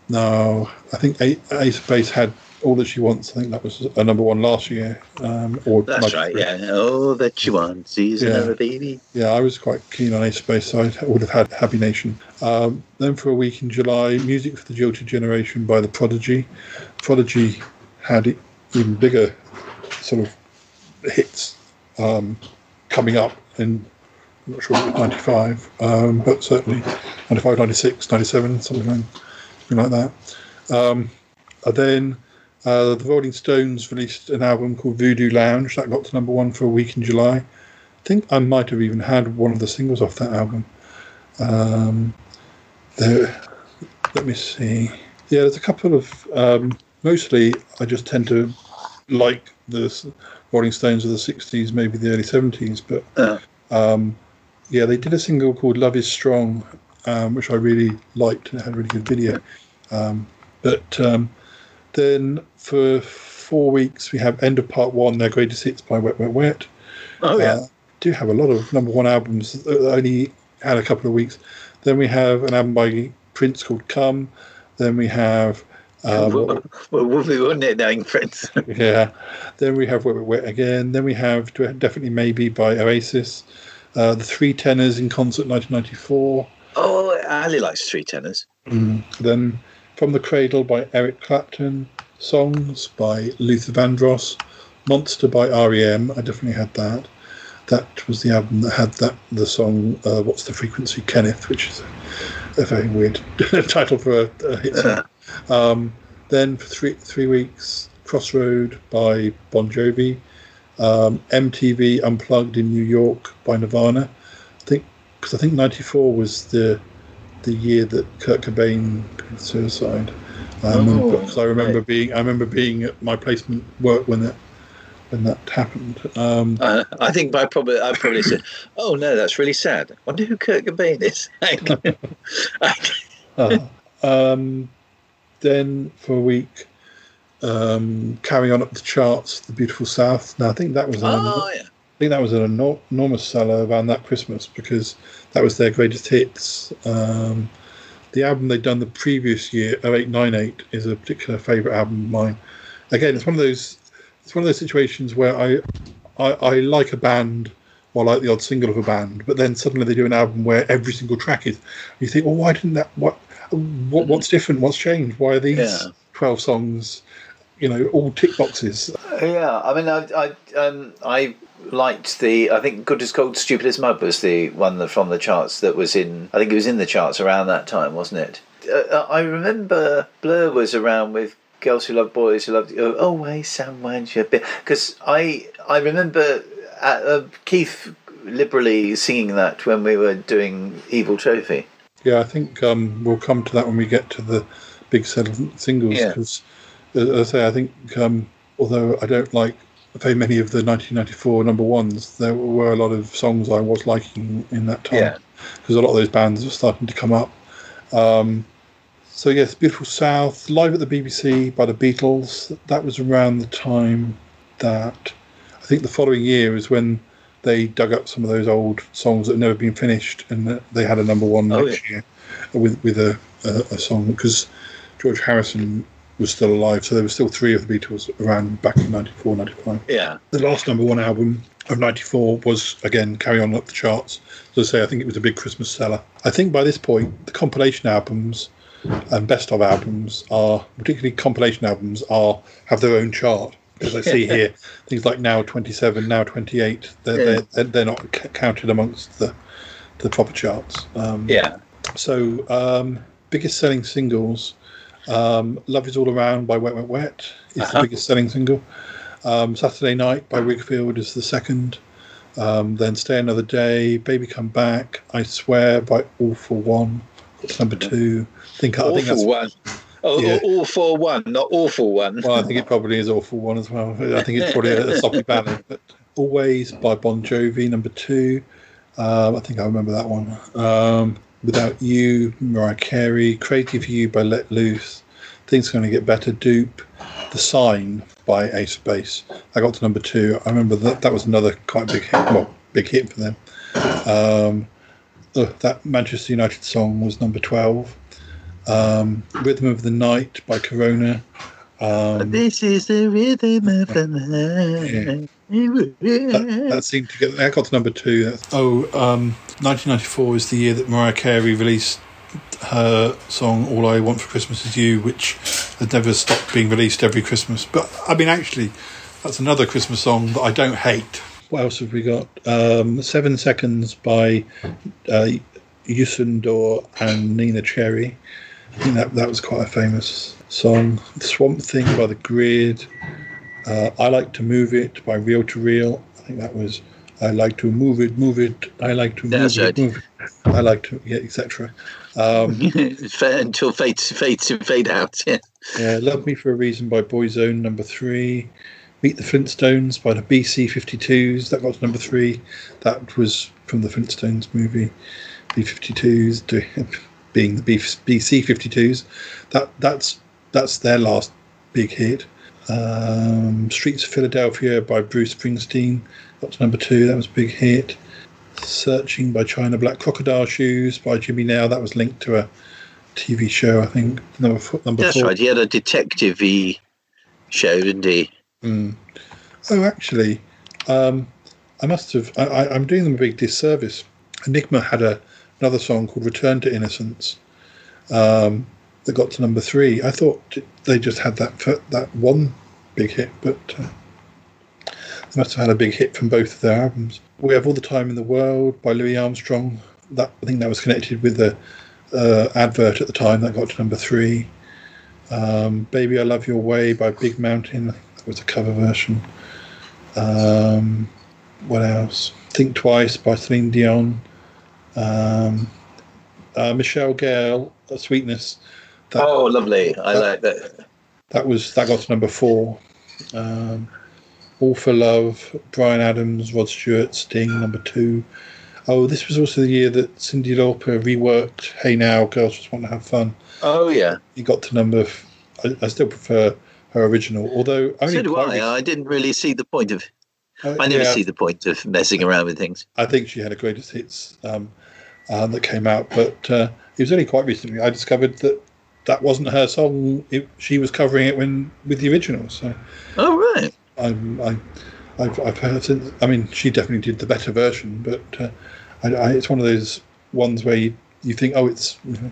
now, I think Ace of Base had All That She Wants. I think that was a number one last year. Um, or That's right, yeah. All that she wants is Yeah. another baby. Yeah, I was quite keen on Ace of Base, so I would have had Happy Nation. Um, then for a week in July, Music for the Jilted Generation by The Prodigy. Prodigy had even bigger sort of hits um, coming up in, I'm not sure if it was 95, um, but certainly 95, 96, 97, something like, something like that. Um, and then uh, the Rolling Stones released an album called Voodoo Lounge. That got to number one for a week in July. I think I might have even had one of the singles off that album. Um, there, let me see. Yeah, there's a couple of. Um, mostly, I just tend to like the Rolling Stones of the '60s, maybe the early '70s. But Uh. um, yeah, they did a single called "Love Is Strong," um, which I really liked and it had a really good video. Um, but um, then for four weeks, we have End of Part One, their greatest hits by Wet Wet Wet. Oh, yeah. Uh, do have a lot of number one albums that only had a couple of weeks. Then we have an album by Prince called Come. Then we have um, well, Wolfie, wouldn't it, knowing Prince? yeah. Then we have Wet Wet again. Then we have Definitely Maybe by Oasis. Uh, the Three Tenors in concert 1994. oh, Ali likes three tenors. Mm. Then From the Cradle by Eric Clapton. Songs by Luther Vandross. Monster by REM. I definitely had that. That was the album that had that the song uh, "What's the Frequency, Kenneth," which is a, a very weird title for a, a hit song. Um, then for three three weeks, Crossroad by Bon Jovi, um, MTV Unplugged in New York by Nirvana. I think because I think '94 was the the year that Kurt Cobain committed suicide. I remember, Oh, 'cause I remember right. being I remember being at my placement work when that when that happened. Um, Uh, I think I probably I probably said, "Oh no, that's really sad. I wonder who Kurt Cobain is." Uh, um, then for a week, um, carry on up the charts, the Beautiful South. Now I think that was an, oh yeah, I think that was an enor- enormous seller around that Christmas because that was their greatest hits. Um, the album they'd done the previous year, 0898, is a particular favourite album of mine. Again, it's one of those it's one of those situations where I I, I like a band or like the odd single of a band, but then suddenly they do an album where every single track is. You think, well, why didn't that? What what what's different? What's changed? Why are these Yeah. twelve songs? You know, all tick boxes. Yeah, I mean, I, I, um, I liked the. I think "Good as Gold, Stupid as Mud" was the one that from the charts that was in. I think it was in the charts around that time, wasn't it? Uh, I remember Blur was around with "Girls Who Love Boys Who Love You." Always someone should be. Because I, I remember uh, uh, Keith liberally singing that when we were doing "Evil Trophy." Yeah, I think um, we'll come to that when we get to the big set of singles. Yeah. Because, as I say, I think um, although I don't like very many of the 1994 number ones, there were a lot of songs I was liking in that time. Yeah. Because a lot of those bands were starting to come up. Um, so yes, Beautiful South, live at the BBC by the Beatles. That was around the time that I think the following year is when they dug up some of those old songs that had never been finished, and they had a number one Oh, next year with with a, a, a song because George Harrison was still alive, so there were still three of the Beatles around back in 94, 95. Yeah. The last number one album of 94 was, again, Carry On Up the Charts. As I say, I think it was a big Christmas seller. I think by this point, the compilation albums and best of albums are, particularly compilation albums, are have their own chart. Because I see here things like Now 27, Now 28, they're, Yeah. they're, they're not c- counted amongst the, the proper charts. Um, Yeah. so, um, biggest selling singles um, Love Is All Around by Wet Wet Wet is Uh-huh. the biggest selling single. Um, Saturday Night by Whigfield is the second. Um, then Stay Another Day, Baby Come Back, I Swear by All for One. That's number two. I think, I think that's, one. Oh, Yeah. all for one, not awful one. well, I think it probably is Awful One as well. I think it's probably a, a soppy ballad. But Always by Bon Jovi, number two. Um, I think I remember that one. Um, Without You, Mariah Carey. Crazy for You by Let Loose. Things Gonna Get Better, Doop. The Sign by Ace of Base. I got to number two. I remember that that was another quite big hit. Well, big hit for them. Um, that Manchester United song was number 12. Um, Rhythm of the Night by Corona. Um, This is the rhythm of the that, that seemed to get. I got to number two. That's, oh, um, 1994 is the year that Mariah Carey released her song "All I Want for Christmas Is You," which has never stopped being released every Christmas. But I mean, actually, that's another Christmas song that I don't hate. What else have we got? Um, Seven Seconds by uh, Youssou N'Dour and Neneh Cherry. I think that that was quite a famous song. Swamp Thing by The Grid. Uh, I Like to Move It by Real to Real. I think that was I like to move it, move it. I like to That's move right. it, move it. I like to, yeah, etc. Um, until fade fade to fade out. Yeah. yeah, Love Me for a Reason by Boyzone, number three. Meet the Flintstones by the BC 52s. That got to number three. That was from the Flintstones movie. B 52s do- being the BC 52s. That that's that's their last big hit. Um, Streets of Philadelphia by Bruce Springsteen got to number two. That was a big hit. Searching by China Black. Crocodile Shoes by Jimmy Nail. That was linked to a TV show, I think. Number four. Number That's four. right. He had a detective show, didn't he? Mm. Oh, actually, um, I must have. I, I, I'm doing them a big disservice. Enigma had a, another song called "Return to Innocence" um, that got to number three. I thought they just had that that one big hit, but uh, they must have had a big hit from both of their albums. We have all the time in the world by Louis Armstrong. That I think that was connected with the uh, advert at the time that got to number three. Um, Baby I Love Your Way by Big Mountain. That was a cover version. Um, what else? Think Twice by Celine Dion. Um, uh, Michelle Gayle, Sweetness. That, Oh, lovely. I like that. that was that got to number four. Um, All for Love, Bryan Adams, Rod Stewart, Sting, number two. Oh, this was also the year that Cyndi Lauper reworked "Hey Now, Girls Just Want to Have Fun." Oh, yeah. He got to number. F- I, I still prefer her original, although only So do I. I didn't really see the point of. Uh, I never yeah. see the point of messing around with things. I think she had a greatest hits um, uh, that came out, but uh, it was only quite recently I discovered that that wasn't her song. It, she was covering it when with the original. So Oh, right. I'm, I, I've, I've heard since. I mean, she definitely did the better version, but uh, I, I, it's one of those ones where you, you think, oh, it's you know,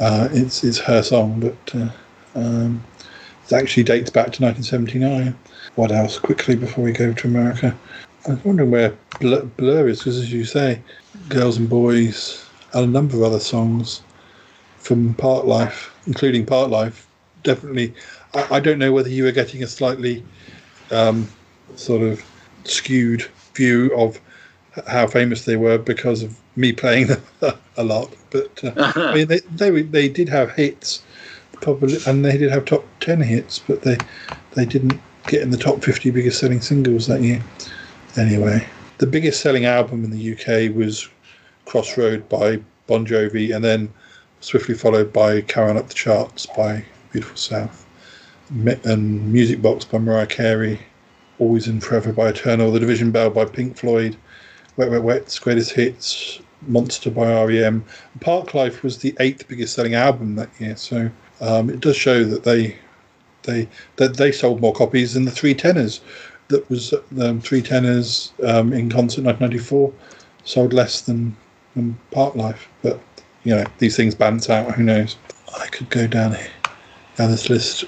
uh, it's it's her song, but uh, um, it actually dates back to 1979. What else? Quickly before we go to America, I was wondering where Blur, Blur is, because as you say, Girls and Boys, and a number of other songs from Parklife, including Parklife, definitely. I, I don't know whether you were getting a slightly um, sort of skewed view of how famous they were because of me playing them a lot. But uh, I mean, they, they they did have hits, probably, and they did have top ten hits, but they they didn't get in the top fifty biggest selling singles that year. Anyway, the biggest selling album in the UK was Crossroad by Bon Jovi, and then swiftly followed by Carry On Up the Charts by Beautiful South, and Music Box by Mariah Carey, Always and Forever by Eternal, The Division Bell by Pink Floyd, Wet Wet Wet's Greatest Hits, Monster by REM. Park Life was the eighth biggest selling album that year, so um, it does show that they they that they sold more copies than the Three Tenors. That was um, Three Tenors um, in concert 1994 sold less than, than Park Life, but you know these things balance out. Who knows? I could go down here down this list,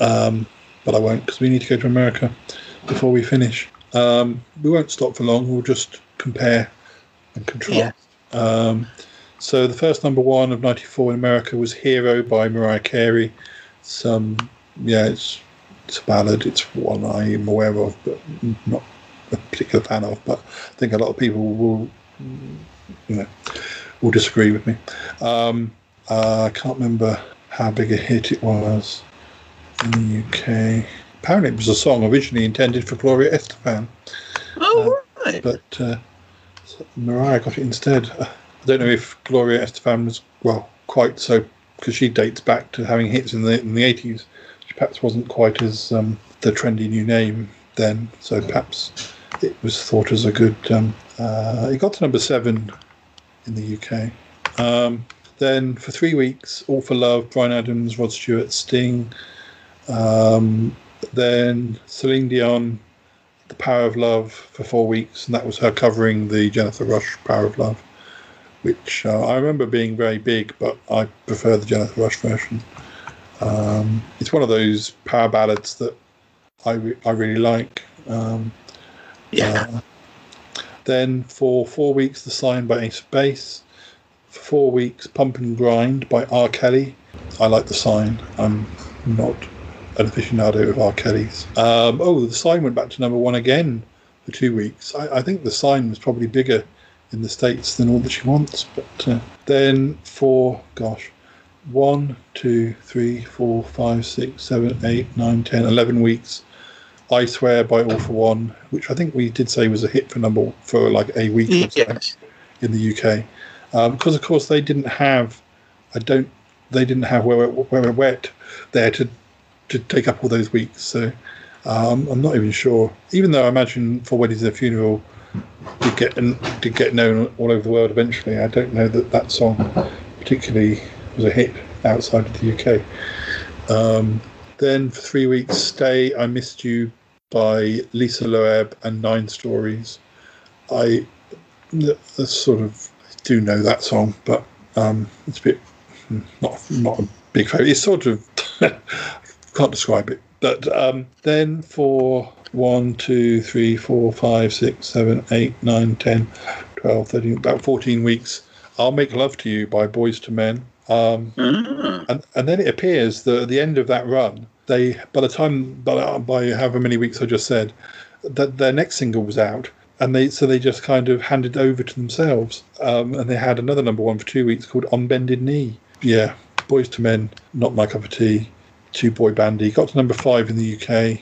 um, but I won't because we need to go to America before we finish. Um, we won't stop for long. We'll just compare and contrast. Yeah. Um, so the first number one of '94 in America was "Hero" by Mariah Carey. Some, yeah, it's it's a ballad. It's one I am aware of, but not a particular fan of. But I think a lot of people will, you know, will disagree with me. Um, uh, I can't remember how big a hit it was in the UK. Apparently, it was a song originally intended for Gloria Estefan. Oh, uh, right. But uh, Mariah got it instead. Uh, I don't know if Gloria Estefan was, well, quite so, because she dates back to having hits in the, in the 80s. Perhaps wasn't quite as um, the trendy new name then, so perhaps it was thought as a good. Um, uh, it got to number seven in the UK. Um, then for three weeks, All for Love, Bryan Adams, Rod Stewart, Sting. Um, then Celine Dion, The Power of Love for four weeks, and that was her covering the Jennifer Rush Power of Love which uh, I remember being very big, but I prefer the Jennifer Rush version. Um, it's one of those power ballads that I, re- I really like. Um, Yeah. uh, then for four weeks, The Sign by Ace of Base. For four weeks, Bump and Grind by R. Kelly. I like The Sign. I'm not an aficionado of R. Kelly's. Um, oh, The Sign went back to number one again for two weeks. I, I think The Sign was probably bigger in the States than All That She Wants. But uh, then for, gosh, one, two, three, four, five, six, seven, eight, nine, ten, eleven weeks. I Swear by All for One, which I think we did say was a hit for number for like a week or Yes. in the UK, um, because of course they didn't have, I don't, they didn't have where where We're wet there to to take up all those weeks. So um, I'm not even sure. Even though I imagine for weddings and funeral did get and did get known all over the world eventually, I don't know that that song particularly was a hit outside of the UK. Um, then for three weeks, Stay, I Missed You by Lisa Loeb and Nine Stories. I that's sort of do know that song, but um, it's a bit hmm, not not a big favorite. It's sort of can't describe it. But um, then for one, two, three, four, five, six, seven, eight, nine, ten, twelve, thirteen, about fourteen weeks, I'll Make Love to You by Boyz II Men. Um, and and then it appears that at the end of that run, they by the time by, by however many weeks I just said, that their next single was out, and they so they just kind of handed over to themselves, um, and they had another number one for two weeks called On Bended Knee. Yeah, Boyz II Men, not my cup of tea. Two boy bandy got to number five in the UK.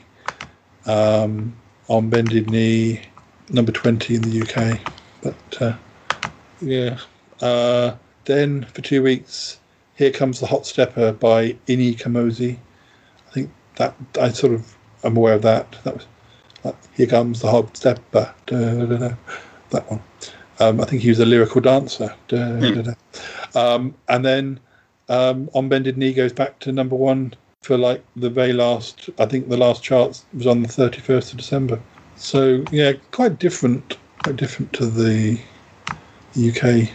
Um, on Bended Knee, number twenty in the UK, but uh, yeah. Uh, then for two weeks, Here Comes the Hot Stepper by Ini Kamoze. I think that I sort of am aware of that. That was that, Here Comes the Hot Stepper. Da, da, da. That one. Um, I think he was a lyrical dancer. Da, da, da. Um, and then um, On Bended Knee goes back to number one for like the very last. I think the last chart was on the thirty first of December. So yeah, quite different. Quite different to the UK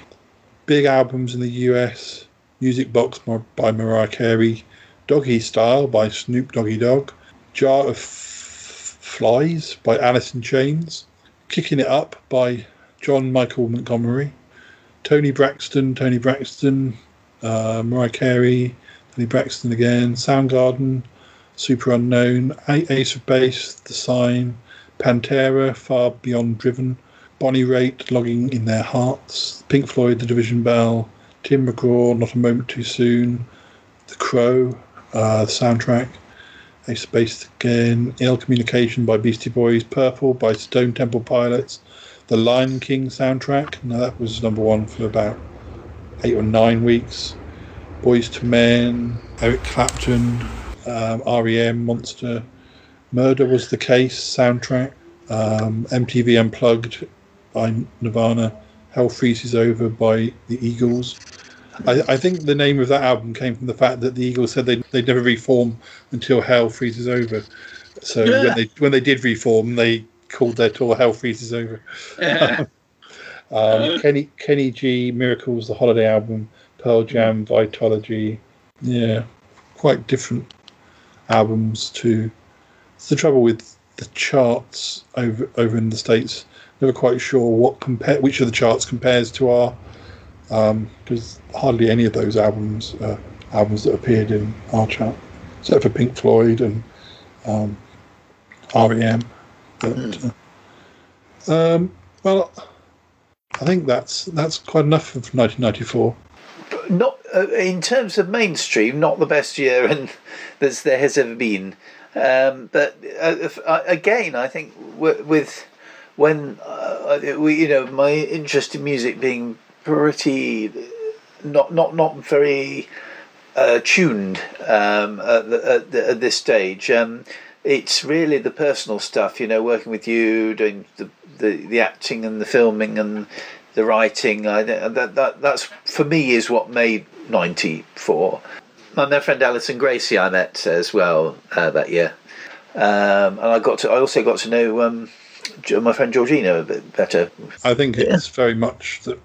big albums in the US Music Box by- Mariah Carey, Doggy Style by Snoop Doggy Dogg, Jar of F- Flies by Alice in Chains, Kicking It Up by John Michael Montgomery, Toni Braxton, Toni Braxton, uh, Mariah Carey, Toni Braxton again, Soundgarden, Super Unknown, Ace of Base, The Sign, Pantera, Far Beyond Driven, Bonnie Raitt, Longing in Their Hearts, Pink Floyd, The Division Bell, Tim McGraw, Not a Moment Too Soon, The Crow, uh, the soundtrack, Ace of Base again, Ill Communication by Beastie Boys, Purple by Stone Temple Pilots, The Lion King soundtrack. Now that was number one for about eight or nine weeks. Boyz II Men, Eric Clapton, um, REM, Monster, Murder was the case soundtrack, um, MTV Unplugged by Nirvana, Hell Freezes Over by the Eagles. I, I think the name of that album came from the fact that the Eagles said they'd, they'd never reform until Hell Freezes Over. So Yeah. when they when they did reform, they called their tour Hell Freezes Over. um, Kenny Kenny G, Miracles, the Holiday album, Pearl Jam, Vitology. Yeah, quite different albums to. It's the trouble with the charts over over in the states. Never quite sure what compare which of the charts compares to our because hardly any of those albums are albums that appeared in our chart, except for Pink Floyd and um, REM. But, uh, um, well, I think that's that's quite enough of 1994. not uh, in terms of mainstream, not the best year and that there has ever been. Um, but uh, if, uh, again, I think w- with when uh, we, you know, my interest in music being pretty not not not very uh, tuned um, at, the, at, the, at this stage. Um, it's really the personal stuff, you know, working with you, doing the the, the acting and the filming and the writing. I, that, that that's for me is what made '94. My friend Alison Gracie I met as well uh, that year, um, and I got to. I also got to know um, my friend Georgina a bit better. I think it's very much that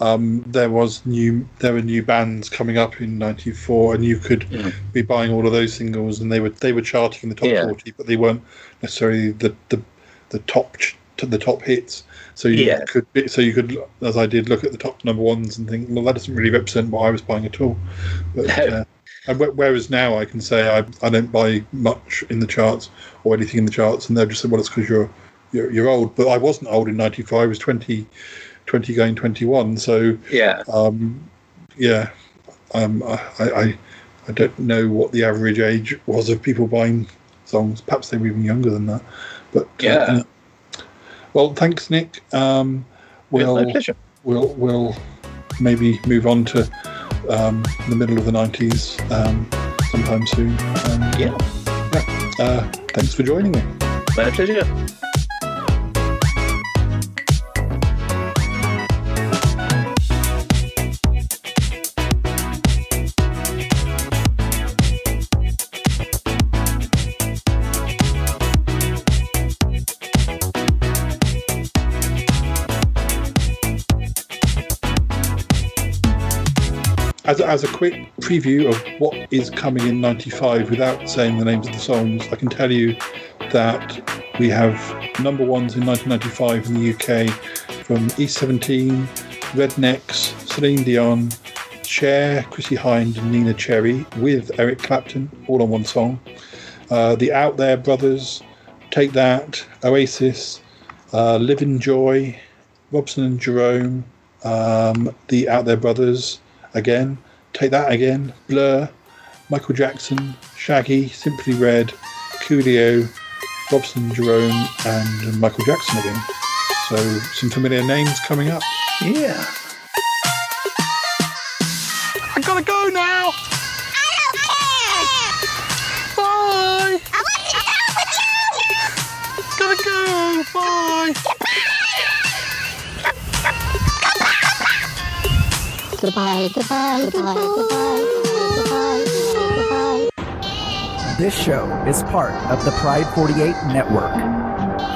um, there was new there were new bands coming up in '94, and you could be buying all of those singles, and they were they were charting in the top Yeah. 40, but they weren't necessarily the the, the top to the top hits. So you Yeah. could be, so you could, as I did, look at the top number ones and think, well, that doesn't really represent what I was buying at all. But uh, and whereas now I can say I, I don't buy much in the charts or anything in the charts, and they'll just say, well, it's because you're, you're you're old. But I wasn't old in '95. I was 20, 20 going 21. So Yeah. um, yeah, um, I, I I don't know what the average age was of people buying songs. Perhaps they were even younger than that. But uh, Yeah. yeah. well, thanks, Nick. Um, we'll my pleasure. we'll we'll maybe move on to um, the middle of the nineties um, sometime soon. Um, Yeah. yeah. Uh, thanks for joining me. My pleasure. As a, as a quick preview of what is coming in 95 without saying the names of the songs, I can tell you that we have number ones in 1995 in the UK from E17, Rednex, Celine Dion, Cher, Chrissie Hynde, and Neneh Cherry with Eric Clapton, all on one song. Uh, the Outhere Brothers, Take That, Oasis, uh, Livin' Joy, Robson and Jerome, um, the Outhere Brothers again, Take That Again, Blur, Michael Jackson, Shaggy, Simply Red, Coolio, Robson Jerome, and Michael Jackson again. So some familiar names coming up. Yeah. I gotta go now. Bye. I want to go with you. Gotta go. Bye. Goodbye, goodbye, goodbye, goodbye, goodbye, goodbye, goodbye. This show is part of the Pride 48 network.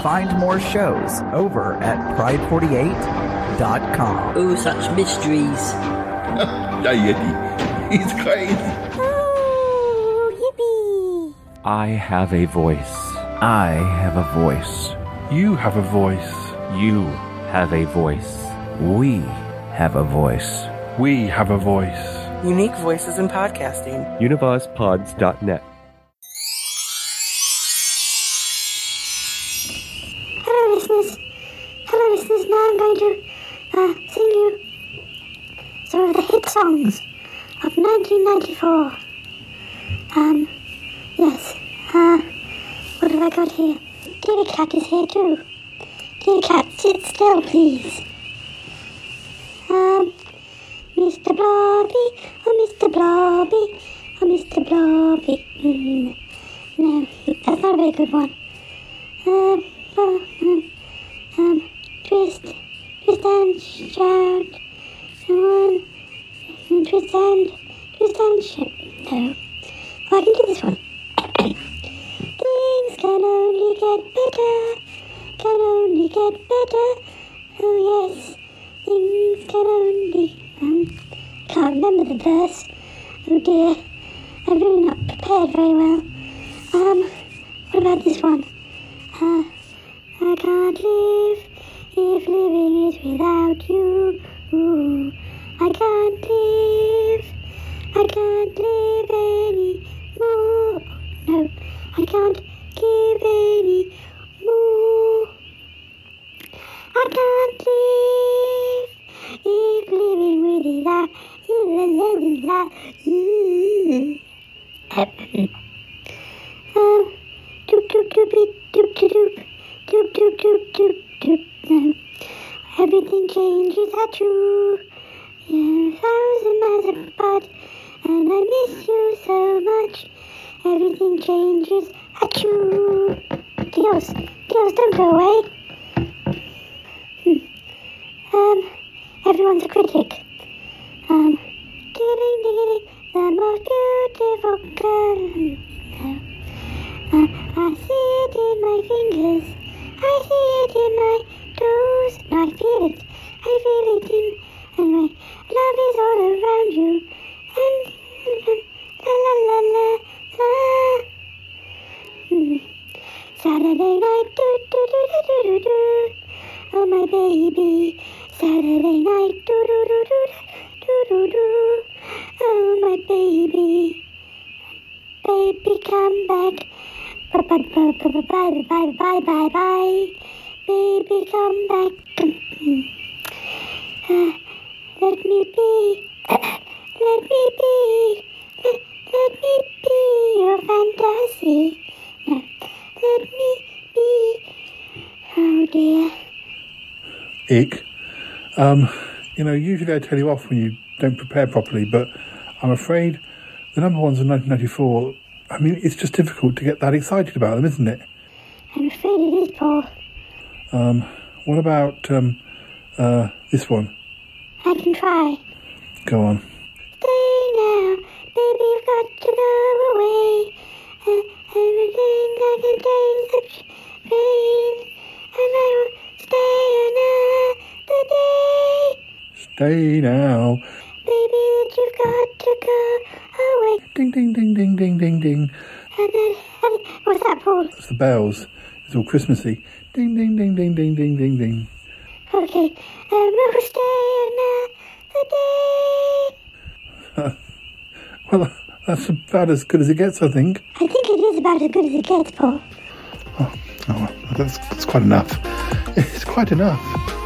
Find more shows over at pride48.com. Oh, such mysteries. He's crazy. Oh, yippee! I have a voice. I have a voice. You have a voice. You have a voice. We have a voice. We have a voice. Unique voices in podcasting. UnivazPods.net. Hello, listeners. Hello, listeners. Now I'm going to uh, sing you some of the hit songs of 1994. Um, yes. Uh, what have I got here? Kitty Cat is here too. Kitty Cat, sit still, please. Um, Mr. Blobby, oh Mr. Blobby. Oh Mr. Blobby. Mm, no, that's not a very good one. Um, oh, um, um, twist, twist and shout. Someone, mm, twist and, twist and shout. No. Oh, I can do this one. Things can only get better, can only get better. Oh yes, things can only. Um, can't remember the verse. Oh dear, I'm really not prepared very well. Um, what about this one? Uh, I can't live if living is without you. Ooh, I can't live. I can't live any more. No, I can't give any more. I can't live if living with his eye. He's a without you. Um, doop doop doopy doop doop doop doop doop doop doop doop. Um, everything changes at you. Yeah, a thousand miles apart, and I miss you so much. Everything changes at you. Dios, Dios, don't go away. Hmm. Um, everyone's a critic. Um, digging, digging, the most beautiful girl. Uh, I see it in my fingers. I see it in my toes. No, I feel it. I feel it in my love is all around you. And la la la la la. Hmm. Saturday night, do do do do do do. Oh my baby. Saturday night, do do do do do do do. Oh my baby. Baby, come back. Bye bye bye bye bye bye bye bye bye. Baby, come back. Uh, let me be. let me be. Let, let me be your fantasy. Let me be. Oh dear. Ikk. Um, you know, usually I tell you off when you don't prepare properly, but I'm afraid the number ones in 1994. I mean, it's just difficult to get that excited about them, isn't it? I'm afraid it is, Paul. Um, what about um, uh, this one? I can try. Go on. Stay now, baby, you've got to go away. Uh, everything I can take such pain, and I will stay another day. Stay now. Baby, that you've got to go away. Ding, ding, ding, ding, ding, ding, ding. And then, and, what's that, Paul? It's the bells. It's all Christmassy. Ding, ding, ding, ding, ding, ding, ding, ding. Okay, um, I will stay another day. Well, that's about as good as it gets, I think. I think it is about as good as it gets, Paul. Oh, well, that's, that's quite enough. It's quite enough.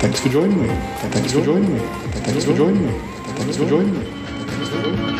Thanks for joining me. Thanks for joining me. Thanks for joining me. Thanks for joining me. Thanks for joining me.